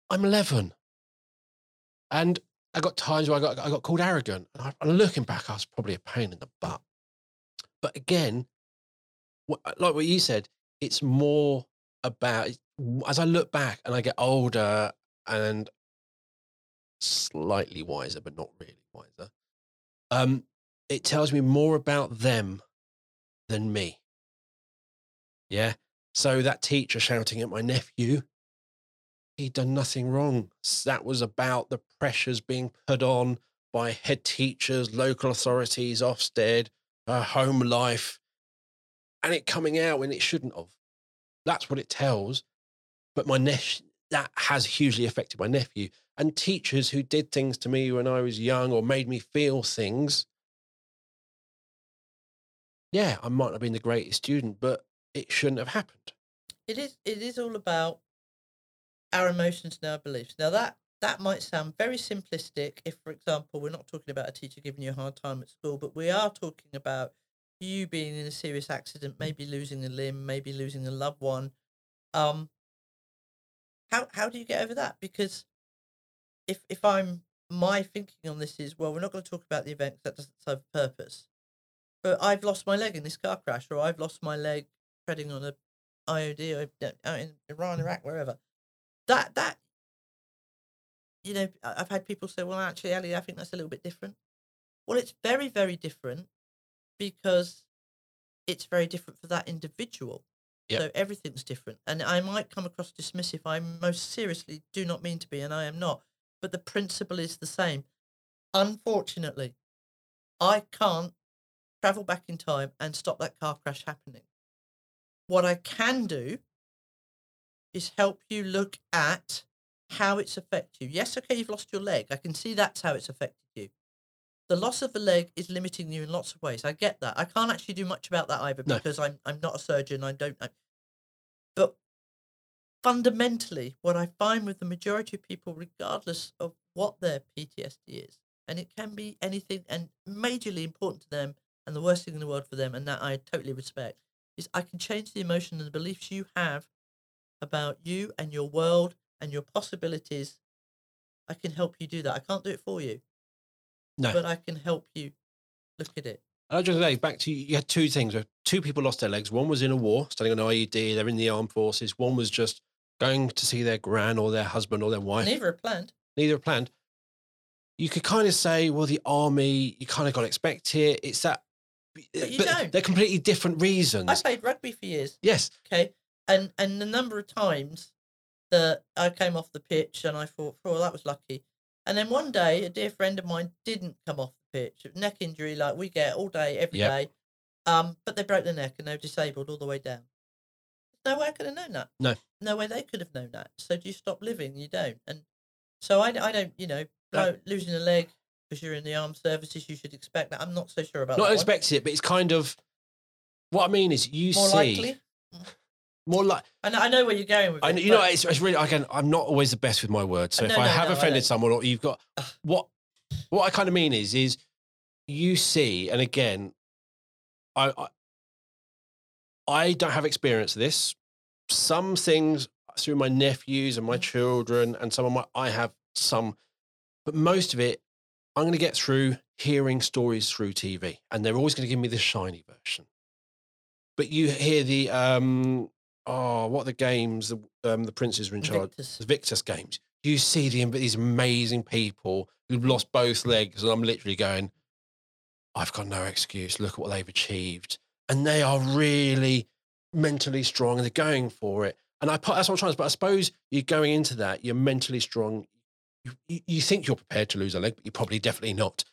I'm 11. And I got times where I got, I got called arrogant. And, I, looking back, I was probably a pain in the butt. But again, like what you said, it's more about as I look back and I get older and slightly wiser, but not really wiser. Um, it tells me more about them than me. Yeah. So that teacher shouting at my nephew, he'd done nothing wrong. That was about the pressures being put on by head teachers, local authorities, Ofsted, home life, and it coming out when it shouldn't have. That's what it tells. But my nephew, that has hugely affected my nephew. And teachers who did things to me when I was young or made me feel things. Yeah, I might not have been the greatest student, but it shouldn't have happened. it is it is all about our emotions and our beliefs. Now that that might sound very simplistic if, for example, we're not talking about a teacher giving you a hard time at school, but we are talking about you being in a serious accident, maybe losing a limb, maybe losing a loved one. Um, how how do you get over that? Because if if I'm my thinking on this is well, we're not going to talk about the event 'cause that doesn't serve a purpose. But I've lost my leg in this car crash, or I've lost my leg treading on a IED or out in Iran, mm. Iraq, wherever. That that you know, I've had people say, well, actually, Ellie, I think that's a little bit different. Well, it's very, very different because it's very different for that individual. Yep. So everything's different. And I might come across dismissive. I most seriously do not mean to be, and I am not. But the principle is the same. Unfortunately, I can't travel back in time and stop that car crash happening. What I can do is help you look at how it's affected you. Yes, okay, you've lost your leg. I can see that's how it's affected you. The loss of the leg is limiting you in lots of ways. I get that. I can't actually do much about that either No. because I'm I'm not a surgeon. I don't. I, but fundamentally, what I find with the majority of people, regardless of what their PTSD is, and it can be anything and majorly important to them and the worst thing in the world for them, and that I totally respect, is I can change the emotion and the beliefs you have about you and your world and your possibilities. I can help you do that. I can't do it for you, No. but I can help you look at it. And I just say back to you, you had two things. where Two people lost their legs. One was in a war, standing on an IED. They're in the armed forces. One was just going to see their gran or their husband or their wife. Neither planned. Neither planned. You could kind of say, well, the army, you kind of got to expect it. It's that. But you don't. They're completely different reasons. I played rugby for years. yes. Okay. And and the number of times that I came off the pitch and I thought, oh, that was lucky. And then one day, a dear friend of mine didn't come off the pitch, neck injury like we get all day, every day. Yep. Um, but they broke their neck and they were disabled all the way down. No way I could have known that. No. No way they could have known that. So do you stop living? You don't. And so I, I don't, you know, blow, losing a leg because you're in the armed services, you should expect that. I'm not so sure about Not that. one. expecting it, but it's kind of. What I mean is, you More see likely. More like I know, I know where you're going with I, it. you know, it's, it's really again. I'm not always the best with my words, so Uh, if no, I have no, offended don't. someone, or you've got what what I kind of mean is is you see, and again, I I, I don't have experience of this. Some things through my nephews and my Mm. children, and some of my I have some, but most of it I'm going to get through hearing stories through TV, and they're always going to give me the shiny version. But you hear the um oh what are the games the um the princes are in charge Invictus. the Victus games. You see the these amazing people who've lost both legs, and I'm literally going, I've got no excuse. Look at what they've achieved, and they are really mentally strong, and they're going for it. And I put that's what I'm trying to. But I suppose you're going into that. You're mentally strong. You, you, you think you're prepared to lose a leg, but you're probably definitely not.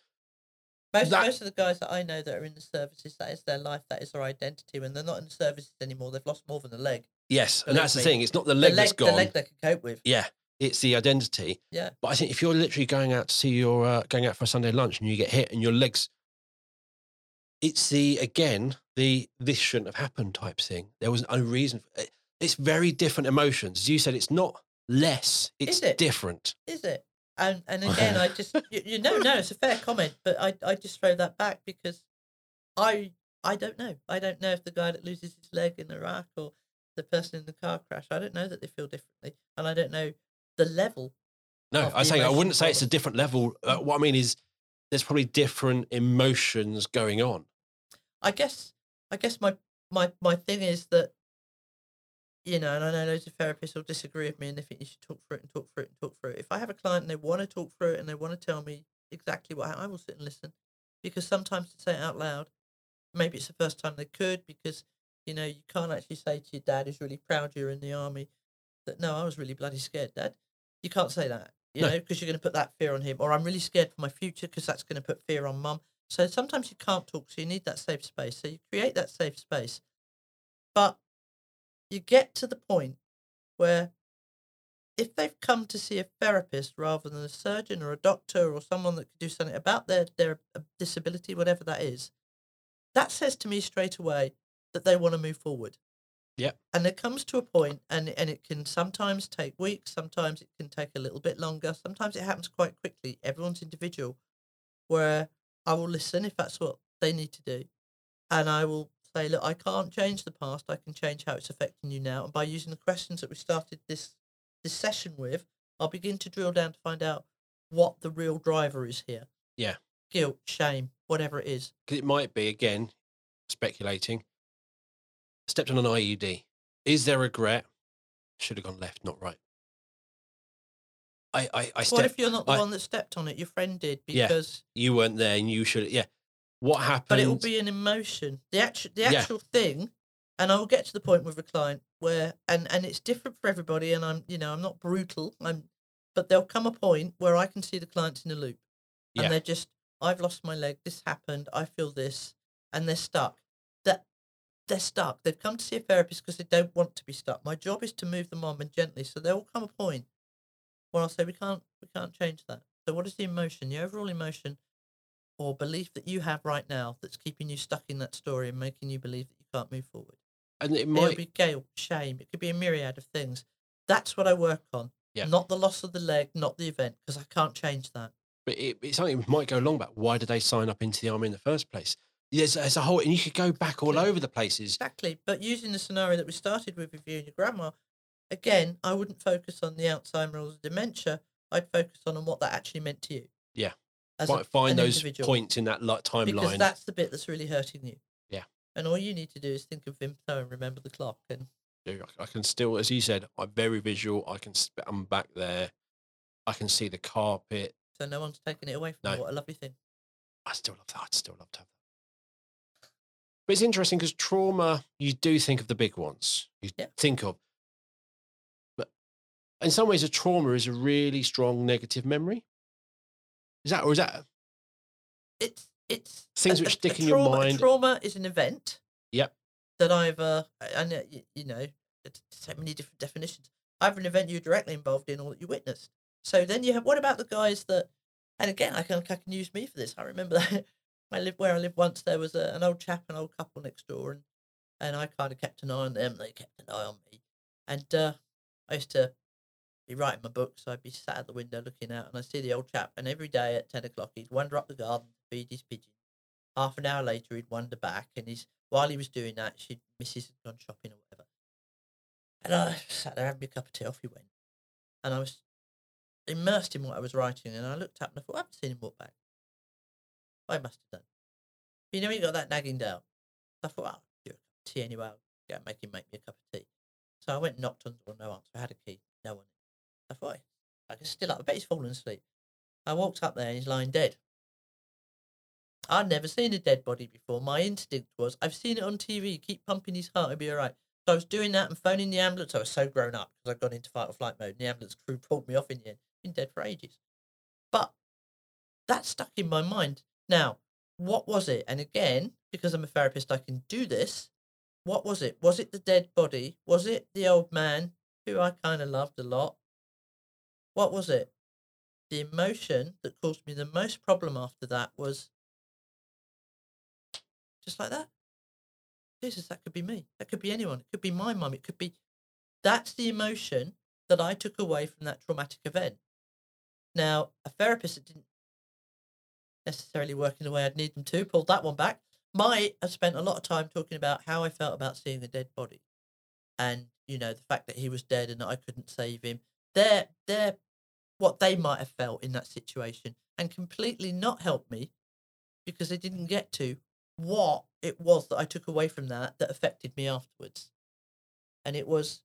Most, most of the guys that I know that are in the services, that is their life, that is their identity. When they're not in the services anymore, they've lost more than a leg. Yes, and that's the thing. It's not the leg the that's leg, gone. The leg they can cope with. Yeah, it's the identity. Yeah. But I think if you're literally going out to see your uh, going out for a Sunday lunch and you get hit and your legs, it's the again the this shouldn't have happened type thing. There was no reason. For it. It's very different emotions. As you said, it's not less. It's Is it? different. Is it? And and again, I just you, you know no, it's a fair comment, but I I just throw that back because I I don't know. I don't know if the guy that loses his leg in Iraq or the person in the car crash. I don't know that they feel differently, and I don't know the level. No, I say I wouldn't say it's a different level. Uh, what I mean is, there's probably different emotions going on. I guess I guess my my my thing is that you know, and I know loads of therapists will disagree with me and they think you should talk through it and talk through it and talk through it. If I have a client and they want to talk through it and they want to tell me exactly what I will sit and listen because sometimes to say it out loud, maybe it's the first time they could because you know you can't actually say to your dad who's really proud you're in the army that no, I was really bloody scared, dad. You can't say that, you No. know, because you're going to put that fear on him, or I'm really scared for my future because that's going to put fear on mum. So sometimes you can't talk, so you need that safe space. So you create that safe space. But you get to the point where if they've come to see a therapist rather than a surgeon or a doctor or someone that could do something about their, their uh, disability, whatever that is, that says to me straight away that they want to move forward. Yep. And it comes to a point, and and it can sometimes take weeks, sometimes it can take a little bit longer, sometimes it happens quite quickly. Everyone's individual, where I will listen if that's what they need to do, and I will say, look, I can't change the past. I can change how it's affecting you now, and by using the questions that we started this this session with, I'll begin to drill down to find out what the real driver is here. Yeah. Guilt, shame, whatever it is. 'Cause it might be again speculating. Stepped on an IED. Is there regret? Should have gone left, not right. I I, I What if you're not the I- one that stepped on it? Your friend did Yeah. because, You weren't there, and you should. Yeah. What happened? but it will be an emotion. The actual, the Yeah. actual thing, and I will get to the point with a client where, and and it's different for everybody. And I'm, you know, I'm not brutal. I'm, but there'll come a point where I can see the clients in a loop, and Yeah. they're just, I've lost my leg. This happened. I feel this, and they're stuck. That they're stuck. They've come to see a therapist because they don't want to be stuck. My job is to move them on and gently. So there will come a point where I'll say we can't we can't change that. So what is the emotion, the overall emotion or belief that you have right now that's keeping you stuck in that story and making you believe that you can't move forward? and it It'll might. be guilt, shame. It could be a myriad of things. That's what I work on. Yeah. Not the loss of the leg, not the event, because I can't change that. But it, it's something we might go long about. Why did they sign up into the army in the first place? There's, there's a whole, and you could go back all over the places. Exactly. But using the scenario that we started with with you and your grandma, again, I wouldn't focus on the Alzheimer's or the dementia. I'd focus on, on what that actually meant to you. Yeah. As a- Find, those individual. points in that li- because timeline. that's the bit that's really hurting you. Yeah. And all you need to do is think of Vimto and remember the clock. And do. I can still, as you said, I'm very visual. I can, I'm back there. I can see the carpet. so no one's taking it away from you. What a lovely thing. I still love that. I'd still love to have that. But it's interesting because trauma, you do think of the big ones. You Yeah. think of, but in some ways, a trauma is a really strong negative memory. Is that, or is that It's it's Things a- which stick in your trauma- a mind. trauma is an event. Yep. That I've uh, you know, it's so many different definitions. Either an event you're directly involved in or that you witnessed. So then you have what about the guys that? And again, I can I can use me for this. I remember that I lived where I lived once. There was a, an old chap, an old couple next door, and and I kind of kept an eye on them. They kept an eye on me, and uh, I used to be writing my book, so I'd be sat at the window looking out, and I see the old chap, and every day at ten o'clock he'd wander up the garden to feed his pigeon. Half an hour later he'd wander back, and he's while he was doing that, she'd Mrs. had gone shopping or whatever, and I sat there having a cup of tea. Off he went, and I was immersed in what I was writing, and I looked up and I thought, I haven't seen him walk back. I must have done. You know, he got that nagging down. I thought, I'll do a cup of tea anyway. I'll go make him make me a cup of tea. So I went and knocked on the door, no answer. I had a key, no one. I thought, I can still up. I bet he's fallen asleep. I walked up there and he's lying dead. I'd never seen a dead body before. My instinct was, I've seen it on TV. Keep pumping his heart, he'll be all right. So I was doing that and phoning the ambulance. I was so grown up because I'd gone into fight or flight mode. And the ambulance crew pulled me off in the end. Been dead for ages. But that stuck in my mind. Now, what was it? And again, because I'm a therapist, I can do this. What was it? Was it the dead body? Was it the old man who I kind of loved a lot? What was it? The emotion that caused me the most problem after that was just like that. Jesus, that could be me. That could be anyone. It could be my mum. It could be. That's the emotion that I took away from that traumatic event. Now, a therapist that didn't necessarily work in the way I'd need them to pulled that one back. Might have spent a lot of time talking about how I felt about seeing a dead body, and you know the fact that he was dead and that I couldn't save him. They're they're what they might have felt in that situation, and completely not help me because they didn't get to what it was that I took away from that that affected me afterwards. And it was,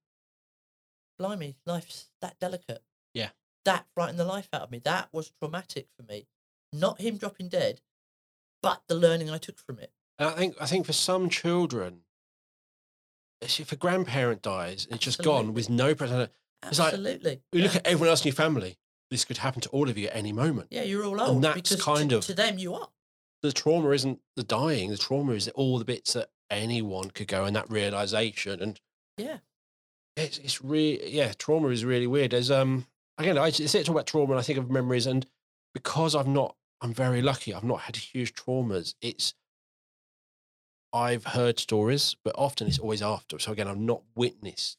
blimey, life's that delicate. Yeah. That frightened the life out of me. That was traumatic for me. Not him dropping dead, but the learning I took from it. And I think I think for some children, if a grandparent dies and it's just gone with no present, It's like- Absolutely. you look Yeah. at everyone else in your family. This could happen to all of you at any moment. yeah, you're all old. and that's because kind to, of- to them you are. The trauma isn't the dying. The trauma is all the bits that anyone could go and that realization. And Yeah. it's it's really yeah. Trauma is really weird. There's um again I sit talk about trauma and I think of memories and because I've not I'm very lucky. I've not had huge traumas. It's I've heard stories, but often it's always after. So again, I've not witnessed.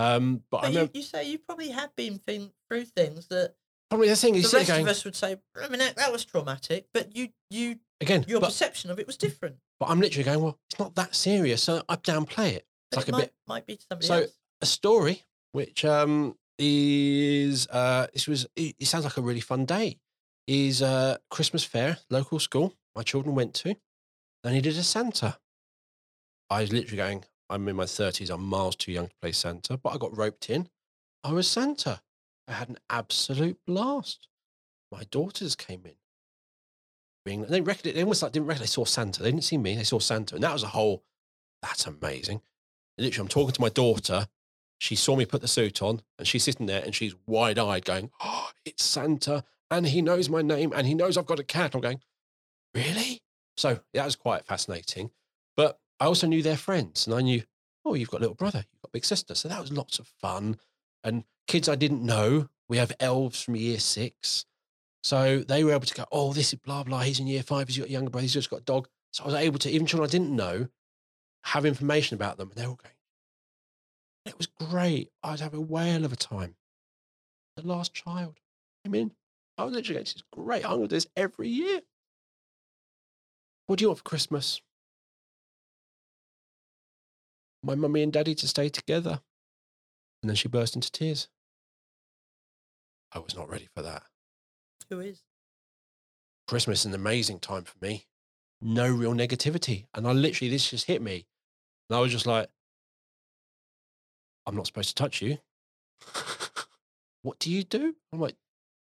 Um, but, I But you, remember you say you probably have been through things that probably the thing is the rest there of us would say, I mean, that, that was traumatic, but you, you, again, your but, perception of it was different. but I'm literally going, well, it's not that serious, so I downplay it. It's But like it a might, bit might be to somebody So- else. a story which um is uh this was it, it sounds like a really fun day is uh christmas fair local school my children went to they needed a santa i was literally going i'm in my 30s i'm miles too young to play santa but i got roped in. I was santa. I had an absolute blast. My daughters came in. Being they reckoned they almost like didn't reckon they saw santa. They didn't see me they saw santa. And that was a whole that's amazing. Literally i'm talking to my daughter. She saw me put the suit on and she's sitting there and she's wide eyed going, Oh, it's Santa and he knows my name and he knows I've got a cat. I'm going, Really? So that was quite fascinating. But I also knew their friends and I knew, Oh, you've got a little brother, you've got big sister. So that was lots of fun. And kids I didn't know, we have elves from year six. So they were able to go, Oh, this is blah, blah. He's in year five. He's got a younger brother. He's just got a dog. So I was able to, even children I didn't know, have information about them. And they were going, it was great. I'd have a whale of a time. The last child came in. I was literally going, this is great. I'm going to do this every year. What do you want for Christmas? My mummy and daddy to stay together. And then she burst into tears. I was not ready for that. Who is? Christmas is an amazing time for me. No real negativity. And I literally, this just hit me. And I was just like, I'm not supposed to touch you. what do you do? I'm like,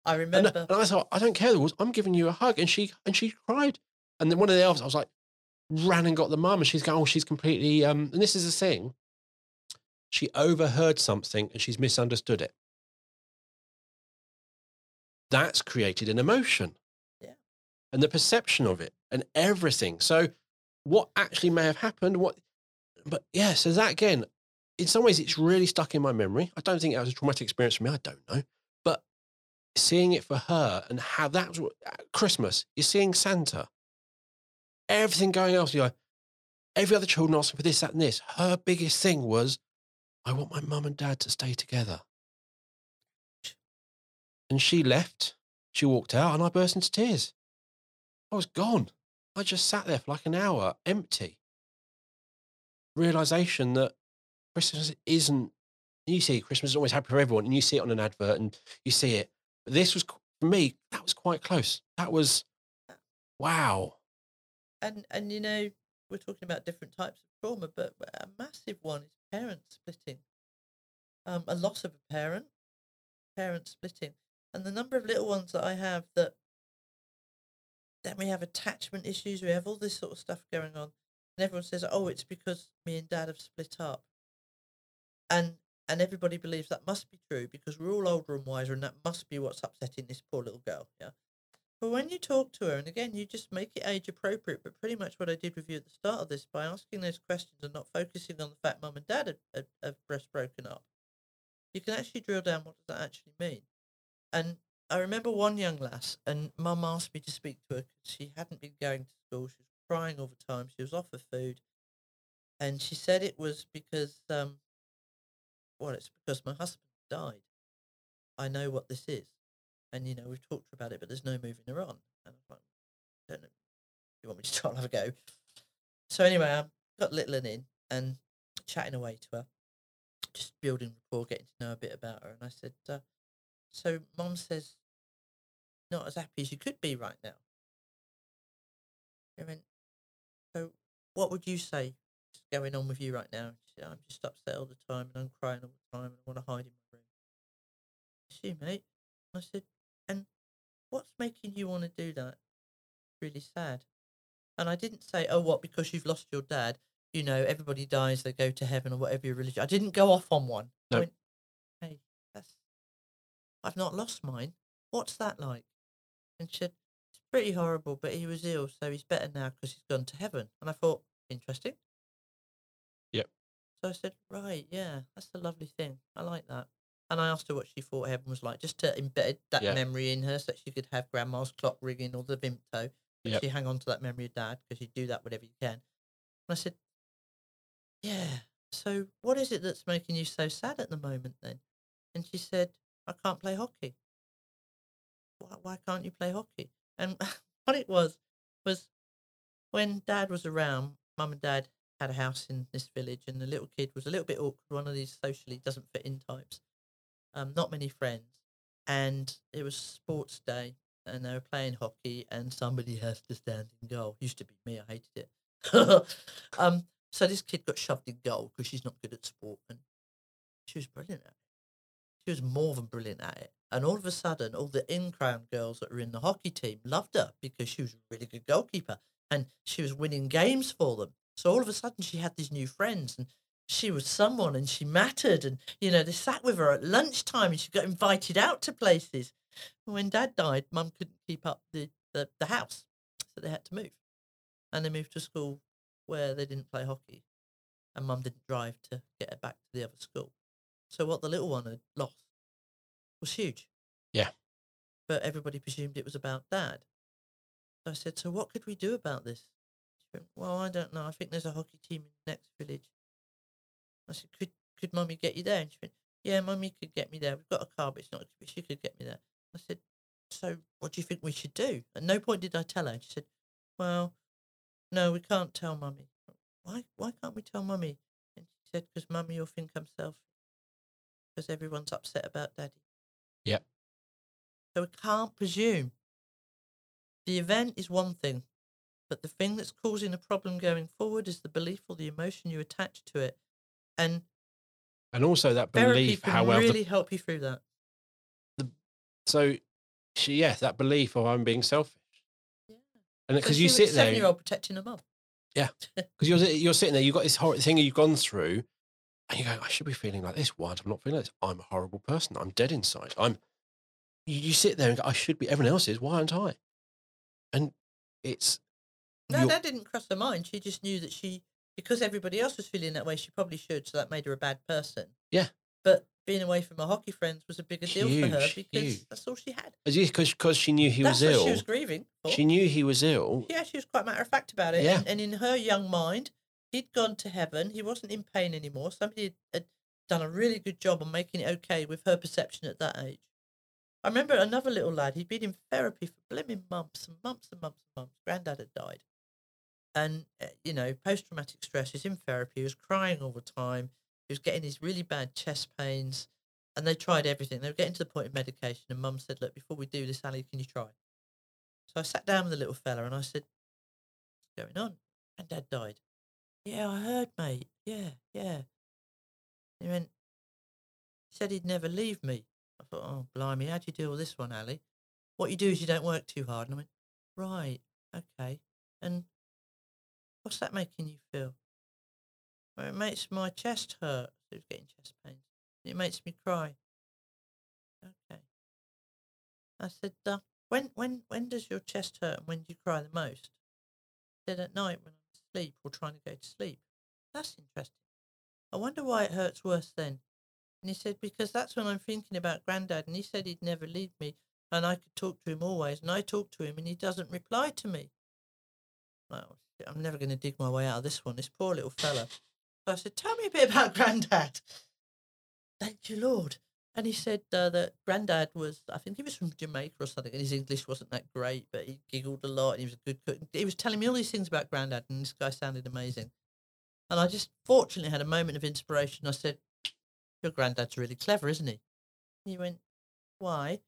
I and, remember. and I thought, I don't care the rules. I'm giving you a hug. And she and she cried. And then one of the elves, I was like, ran and got the mum. And she's going, oh, she's completely um, and this is the thing. She overheard something and she's misunderstood it. That's created an emotion. Yeah. And the perception of it and everything. So what actually may have happened, what but yeah, so that again, in some ways it's really stuck in my memory. I don't think it was a traumatic experience for me. I don't know. But seeing it for her and how that was Christmas, you're seeing Santa. Everything going else, you know, every other children asking for this, that, and this. Her biggest thing was, I want my mum and dad to stay together. And she left. She walked out and I burst into tears. I was gone. I just sat there for like an hour, empty. Realization that Christmas isn't, you see, Christmas is always happy for everyone, and you see it on an advert and you see it. But this was, for me, that was quite close. That was, wow. And and you know we're talking about different types of trauma, but a massive one is parents splitting. Um, a loss of a parent, parents splitting, and the number of little ones that I have that. Then we have attachment issues. We have all this sort of stuff going on, and everyone says, "Oh, it's because me and dad have split up," and and everybody believes that must be true because we're all older and wiser, and that must be what's upsetting this poor little girl. Yeah. But when you talk to her, and again, you just make it age appropriate, but pretty much what I did with you at the start of this by asking those questions and not focusing on the fact mum and dad had, have breast broken up, you can actually drill down what does that actually mean. And I remember one young lass, and mum asked me to speak to her because she hadn't been going to school. She was crying all the time. She was off her food. And she said it was because, um, well, it's because my husband died. I know what this is and you know we've talked about it, but there's no moving her on. And I'm like, don't know, you want me to try and have a go? So anyway, I got little one in and chatting away to her, just building rapport, getting to know a bit about her. And I said, uh, so mom says, not as happy as you could be right now. I went, so what would you say is going on with you right now? She said, I'm just upset all the time and I'm crying all the time and I want to hide in my room. You, mate. I said, what's making you want to do that? Really sad. And I didn't say, oh, what, because you've lost your dad, you know, everybody dies, they go to heaven or whatever your religion. I didn't go off on one. No. I went, hey, that's, I've not lost mine. What's that like? And she said, it's pretty horrible, but he was ill, so he's better now because he's gone to heaven. And I thought, interesting. Yep. So I said, right, yeah, that's a lovely thing. I like that. And I asked her what she thought heaven was like, just to embed that Yeah. memory in her so that she could have grandma's clock ringing or the Vimto. But Yep. she hang on to that memory of dad because you do that whatever you can. And I said, Yeah. So what is it that's making you so sad at the moment then? And she said, I can't play hockey. Why, why can't you play hockey? And what it was, was when dad was around, mum and dad had a house in this village and the little kid was a little bit awkward, one of these socially doesn't fit in types. Um, not many friends. And it was sports day and they were playing hockey and somebody has to stand in goal. Used to be me, I hated it. um, so this kid got shoved in goal because she's not good at sport and she was brilliant at it. She was more than brilliant at it. And all of a sudden, all the in-crown girls that were in the hockey team loved her because she was a really good goalkeeper and she was winning games for them. So all of a sudden, she had these new friends and she was someone and she mattered. And, you know, they sat with her at lunchtime and she got invited out to places. And When dad died, mum couldn't keep up the, the, the house. So they had to move. And they moved to school where they didn't play hockey. And mum didn't drive to get her back to the other school. So what the little one had lost was huge. Yeah. But everybody presumed it was about dad. So I said, so what could we do about this? She went, well, I don't know. I think there's a hockey team in the next village. I said, could could mummy get you there? And she went, yeah, mummy could get me there. We've got a car, but it's not, but she could get me there. I said, so what do you think we should do? At no point did I tell her. And she said, well, no, we can't tell mummy. Why, why can't we tell mummy? And she said, because mummy will think I'm selfish. Because everyone's upset about daddy. Yep. So we can't presume. The event is one thing, but the thing that's causing a problem going forward is the belief or the emotion you attach to it. And And also that belief how well the really help you through that. so she yes that belief of I'm being selfish Yeah. and because you sit there seven-year-old protecting her mum. Yeah, because you're you're sitting there you've got this horrible thing you've gone through and you go I should be feeling like this why am I not feeling like this I'm a horrible person I'm dead inside I'm you, you sit there and go I should be everyone else is why aren't I and it's No, that didn't cross her mind. She just knew that she, because everybody else was feeling that way, she probably should. So that made her a bad person. Yeah. But being away from her hockey friends was a bigger deal for her because huge. that's all she had. because because she knew he that's was ill she was grieving. For. she knew he was ill Yeah, she was quite matter of fact about it. Yeah. And, and in her young mind, he'd gone to heaven. He wasn't in pain anymore. Somebody had, had done a really good job on making it okay with her perception at that age. I remember another little lad, he'd been in therapy for blimmin' months and months and months and months. Granddad had died. And, uh, you know, post traumatic stress, he was in therapy, he was crying all the time, he was getting these really bad chest pains. And they tried everything. They were getting to the point of medication. And mum said, Look, before we do this, Ali, can you try? So I sat down with the little fella and I said, What's going on? And dad died. Yeah, I heard, mate. Yeah, yeah. He went, he said he'd never leave me. I thought, oh, blimey, how'd you deal with this one, Ali? What you do is you don't work too hard. And I went, right, okay. And what's that making you feel? Well, it makes my chest hurt. He was getting chest pains. It makes me cry. Okay. I said, uh, when when when does your chest hurt and when do you cry the most? He said at night when I'm asleep or trying to go to sleep. That's interesting. I wonder why it hurts worse then. And he said, because that's when I'm thinking about Grandad and he said he'd never leave me and I could talk to him always and I talk to him and he doesn't reply to me. Well, I'm never going to dig my way out of this one, this poor little fella. So I said, tell me a bit about Grandad. Thank you, Lord. And he said uh, that Grandad was, I think he was from Jamaica or something, and his English wasn't that great, but he giggled a lot and he was a good cook. He was telling me all these things about Grandad, and this guy sounded amazing. And I just fortunately had a moment of inspiration. I said, Your Grandad's really clever, isn't he? And he went, Why? And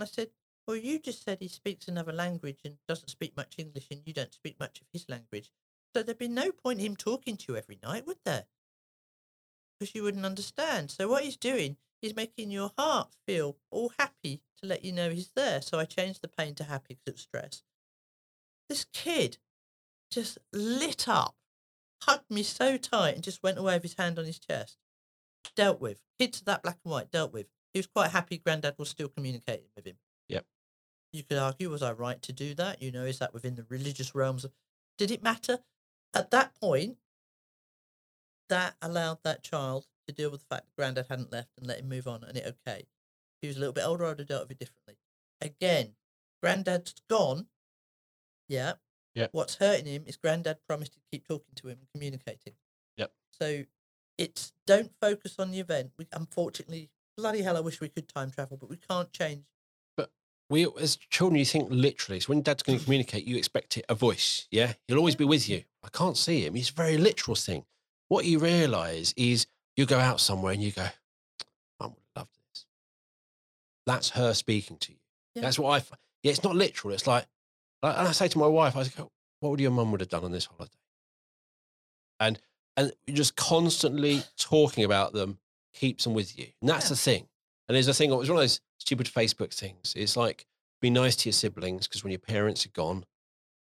I said, Well, you just said he speaks another language and doesn't speak much English, and you don't speak much of his language. So there'd be no point him talking to you every night, would there? Because you wouldn't understand. So what he's doing is making your heart feel all happy to let you know he's there. So I changed the pain to happy because it was stress. This kid just lit up, hugged me so tight, and just went away with his hand on his chest. Dealt with. Kids that black and white, dealt with. He was quite happy Granddad was still communicating with him. You could argue, was I right to do that? You know, is that within the religious realms of did it matter? At that point, that allowed that child to deal with the fact that Grandad hadn't left and let him move on and it okay. If he was a little bit older, I'd have dealt with it differently. Again, Grandad's gone. Yeah. Yep. What's hurting him is granddad promised to keep talking to him and communicating. Yep. So it's don't focus on the event. We unfortunately, bloody hell, I wish we could time travel, but we can't change. We as children you think literally. So when dad's going to communicate you expect it a voice yeah? He'll always be with you. I can't see him. He's a very literal thing. What you realize is you go out somewhere and you go i would love this. That's her speaking to you. Yeah. that's what i yeah it's not literal. It's like like- and i say to my wife i go what would your mum would have done on this holiday? And and just constantly talking about them keeps them with you. And that's Yeah. the thing. And there's a thing, it was one of those stupid Facebook things. It's like, be nice to your siblings because when your parents are gone,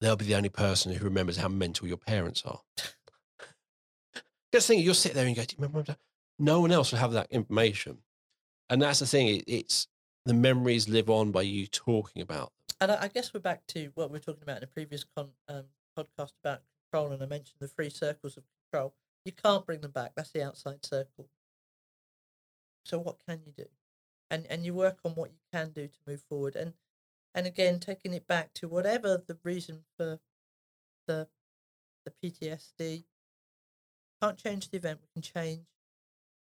they'll be the only person who remembers how mental your parents are. Just think, you'll sit there and go, Do you remember? that?" No one else will have that information. And that's the thing, it, it's the memories live on by you talking about them. And I, I guess we're back to what we were talking about in a previous con, um, podcast about control, and I mentioned the three circles of control. You can't bring them back. That's the outside circle. So what can you do? And and you work on what you can do to move forward. And and again, taking it back to whatever the reason for the the PTSD. Can't change the event. We can change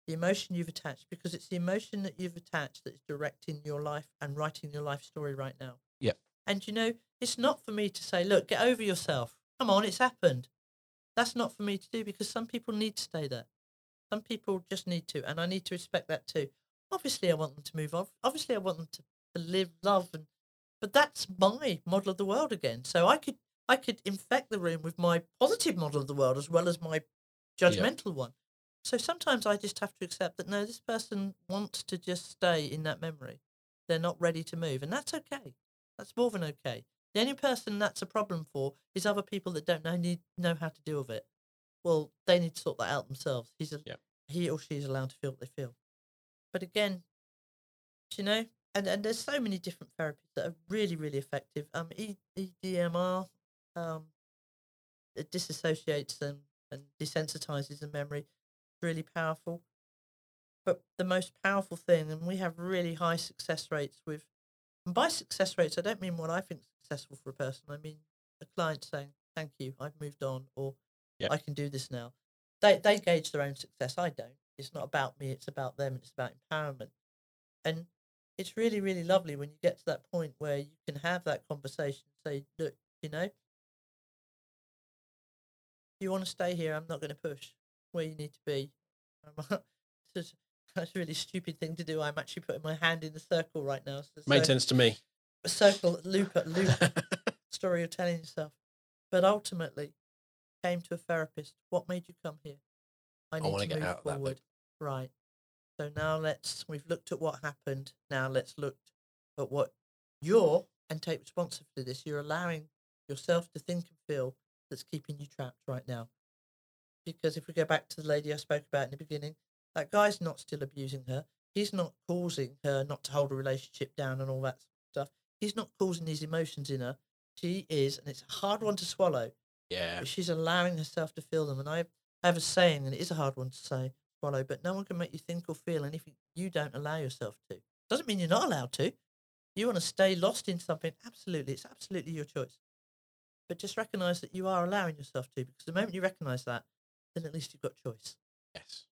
the emotion you've attached because it's the emotion that you've attached that is directing your life and writing your life story right now. yeah And you know, it's not for me to say, look, get over yourself. Come on, it's happened. That's not for me to do because some people need to stay there. Some people just need to, and I need to respect that too. Obviously, I want them to move on. Obviously, I want them to, to live, love, and but that's my model of the world again. So I could I could infect the room with my positive model of the world as well as my judgmental one. So sometimes I just have to accept that no, this person wants to just stay in that memory. They're not ready to move, and that's okay. That's more than okay. The only person that's a problem for is other people that don't know need know how to deal with it. Well, they need to sort that out themselves. He's a, Yep. he or she is allowed to feel what they feel. But again, you know, and and there's so many different therapies that are really really effective. Um, E- EDMR, um, it disassociates them and desensitizes the memory. It's really powerful. But the most powerful thing, and we have really high success rates with and by success rates, I don't mean what I think is successful for a person. I mean a client saying, "Thank you, I've moved on," or Yeah. "I can do this now." They they gauge their own success. I don't. It's not about me. It's about them. It's about empowerment. And it's really really lovely when you get to that point where you can have that conversation. Say, "Look, you know, you want to stay here. I'm not going to push where you need to be." That's a really stupid thing to do. I'm actually putting my hand in the circle right now. So, Made so- sense to me. a circle loop at loop story you're telling yourself. But ultimately, came to a therapist. What made you come here? I need wanna to get move out of that loop. forward. Right. So now let's. We've looked at what happened. Now let's look at what you're and take responsibility for this. You're allowing yourself to think and feel that's keeping you trapped right now. Because if we go back to the lady I spoke about in the beginning, that guy's not still abusing her. He's not causing her not to hold a relationship down and all that stuff. He's not causing these emotions in her. She is, and it's a hard one to swallow, Yeah. but she's allowing herself to feel them. And I have a saying, and it is a hard one to say, follow, but no one can make you think or feel anything you don't allow yourself to. Doesn't mean you're not allowed to. You want to stay lost in something, absolutely. It's absolutely your choice. But just recognize that you are allowing yourself to, because the moment you recognize that, then at least you've got choice. Yes.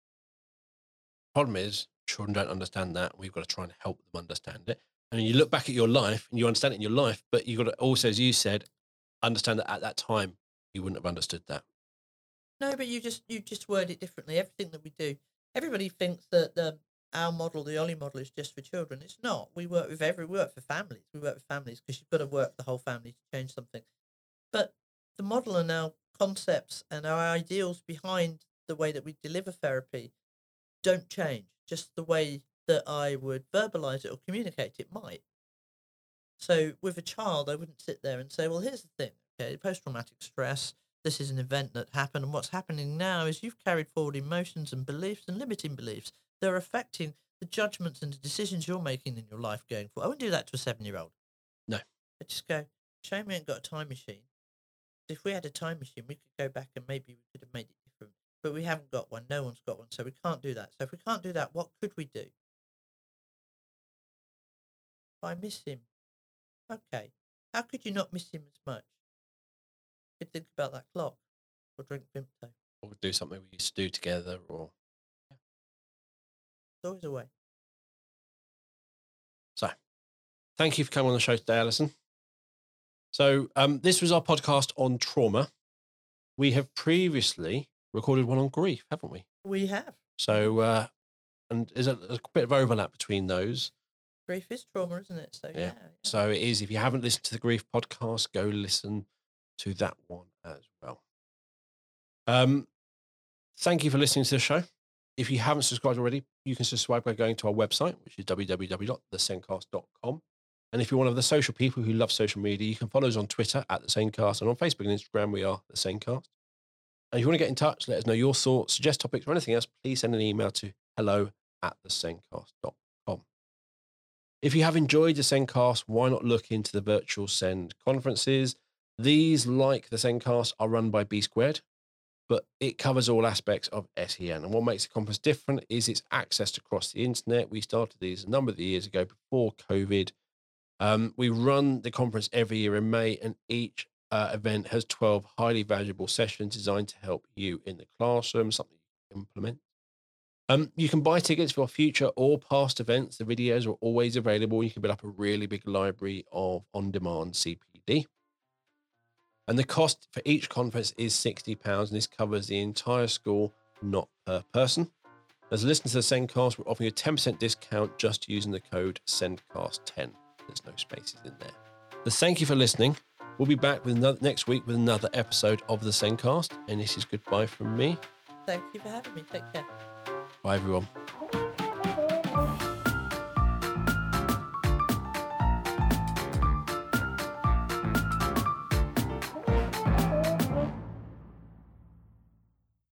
Problem is, children don't understand that. We've got to try and help them understand it. And you look back at your life and you understand it in your life, but you've got to also, as you said, understand that at that time you wouldn't have understood that. No, but you just you just word it differently. Everything that we do, everybody thinks that the our model, the Ollie model, is just for children. It's not. We work with every we work for families. We work with families because you've got to work the whole family to change something. But the model and our concepts and our ideals behind the way that we deliver therapy don't change. Just the way that I would verbalize it or communicate it might. So with a child, I wouldn't sit there and say, "Well, here's the thing. Okay, post-traumatic stress." This is an event that happened and what's happening now is you've carried forward emotions and beliefs and limiting beliefs that are affecting the judgments and the decisions you're making in your life going forward. I wouldn't do that to a seven year old. No. I just go, shame we ain't got a time machine. If we had a time machine, we could go back and maybe we could have made it different. But we haven't got one. No one's got one. So we can't do that. So if we can't do that, what could we do? I miss him. Okay. How could you not miss him as much? Could think about that clock or drink Vimto. Or do something we used to do together or There's always a way. So, thank you for coming on the show today, Alison. So, um, this was our podcast on trauma. We have previously recorded one on grief, haven't we? We have. So, uh, and there's a, a bit of overlap between those. Grief is trauma, isn't it? So, Yeah. yeah. So, it is, if you haven't listened to the grief podcast, go listen to that one as well. Um, thank you for listening to the show. If you haven't subscribed already, you can subscribe by going to our website, which is www.thesendcast.com. And if you're one of the social people who love social media, you can follow us on Twitter at the SENDcast and on Facebook and Instagram, we are the SENDcast. And if you want to get in touch, let us know your thoughts, suggest topics, or anything else, please send an email to hello at thesencast.com. If you have enjoyed the SENDcast, why not look into the virtual SEND conferences? These, like the SENDcast, are run by B Squared, but it covers all aspects of SEN. And what makes the conference different is its access across the internet. We started these a number of years ago before COVID. Um, we run the conference every year in May, and each uh, event has 12 highly valuable sessions designed to help you in the classroom, something you can implement. Um, you can buy tickets for future or past events. The videos are always available. You can build up a really big library of on demand CPD. And the cost for each conference is £60, and this covers the entire school, not per person. As a listener to the SENDcast, we're offering a 10% discount just using the code SENDCAST10. There's no spaces in there. So thank you for listening. We'll be back with another, next week with another episode of the SENDcast. And this is goodbye from me. Thank you for having me. Take care. Bye, everyone.